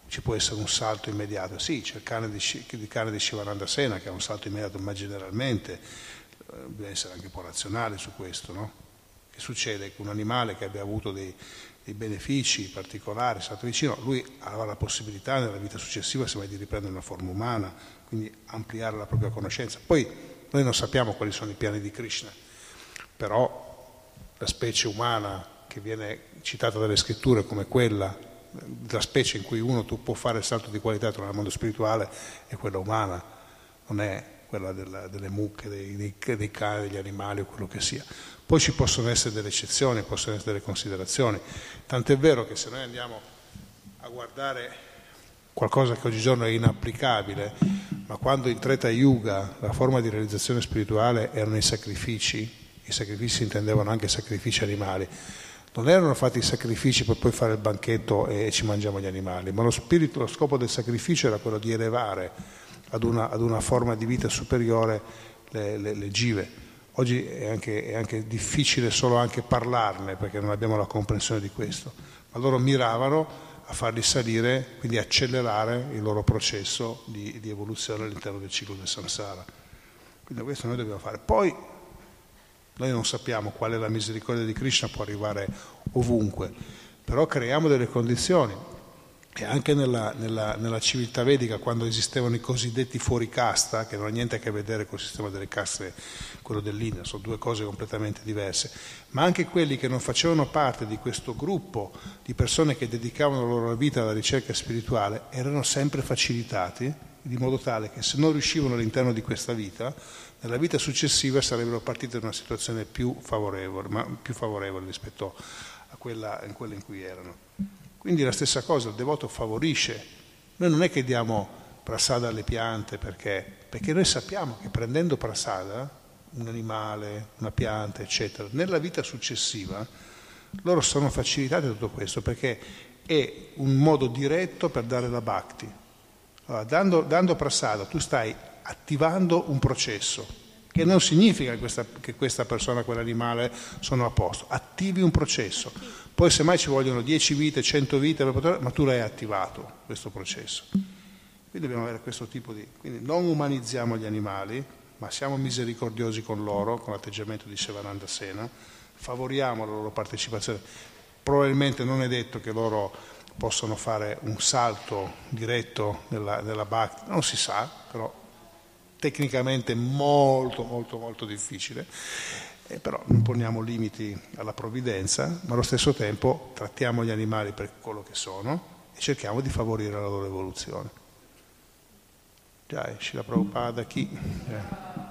ci può essere un salto immediato. Sì, c'è il cane di, il cane di Shivananda Sena che ha un salto immediato, ma generalmente bisogna essere anche un po' razionale su questo, no? Che succede? Che un animale che abbia avuto dei, dei benefici particolari, è stato vicino, lui avrà la possibilità nella vita successiva semmai di riprendere una forma umana, quindi ampliare la propria conoscenza. Poi noi non sappiamo quali sono i piani di Krishna, però la specie umana che viene citata dalle scritture come quella, la specie in cui uno può fare il salto di qualità tra il mondo spirituale e quella umana, non è quella della, delle mucche, dei, dei, dei cani, degli animali o quello che sia. Poi ci possono essere delle eccezioni, possono essere delle considerazioni. Tant'è vero che se noi andiamo a guardare qualcosa che oggigiorno è inapplicabile, ma quando in Treta Yuga la forma di realizzazione spirituale erano i sacrifici, i sacrifici si intendevano anche sacrifici animali, non erano fatti i sacrifici per poi fare il banchetto e ci mangiamo gli animali, ma lo, spirito, lo scopo del sacrificio era quello di elevare ad una, ad una forma di vita superiore le, le, le give. Oggi è anche, è anche, difficile solo anche parlarne perché non abbiamo la comprensione di questo, ma loro miravano a farli salire, quindi accelerare il loro processo di, di evoluzione all'interno del ciclo del samsara. Quindi questo noi dobbiamo fare. Poi noi non sappiamo quale la misericordia di Krishna può arrivare ovunque, però creiamo delle condizioni. E anche nella, nella, nella, civiltà vedica, quando esistevano i cosiddetti fuori casta, che non hanno niente a che vedere col sistema delle caste, quello dell'India, sono due cose completamente diverse, ma anche quelli che non facevano parte di questo gruppo di persone che dedicavano la loro vita alla ricerca spirituale, erano sempre facilitati, di modo tale che se non riuscivano all'interno di questa vita, nella vita successiva sarebbero partiti in una situazione più favorevole, più favorevole rispetto a quella, a quella in cui erano. Quindi la stessa cosa, il devoto favorisce. Noi non è che diamo prasada alle piante perché, perché noi sappiamo che prendendo prasada, un animale, una pianta, eccetera, nella vita successiva loro sono facilitati da tutto questo perché è un modo diretto per dare la bhakti. Allora, dando, dando prasada tu stai attivando un processo che non significa che questa, che questa persona, quell'animale sono a posto, attivi un processo. Poi semmai ci vogliono 10 vite, 100 vite, ma tu l'hai attivato questo processo. Quindi dobbiamo avere questo tipo di... Quindi non umanizziamo gli animali, ma siamo misericordiosi con loro, con l'atteggiamento di Sevananda Sena, favoriamo la loro partecipazione. Probabilmente non è detto che loro possano fare un salto diretto nella, nella Bhakti, non si sa, però tecnicamente molto molto molto difficile, eh, però non poniamo limiti alla provvidenza, ma allo stesso tempo trattiamo gli animali per quello che sono e cerchiamo di favorire la loro evoluzione. Già, Shila Prabhupada chi? Eh.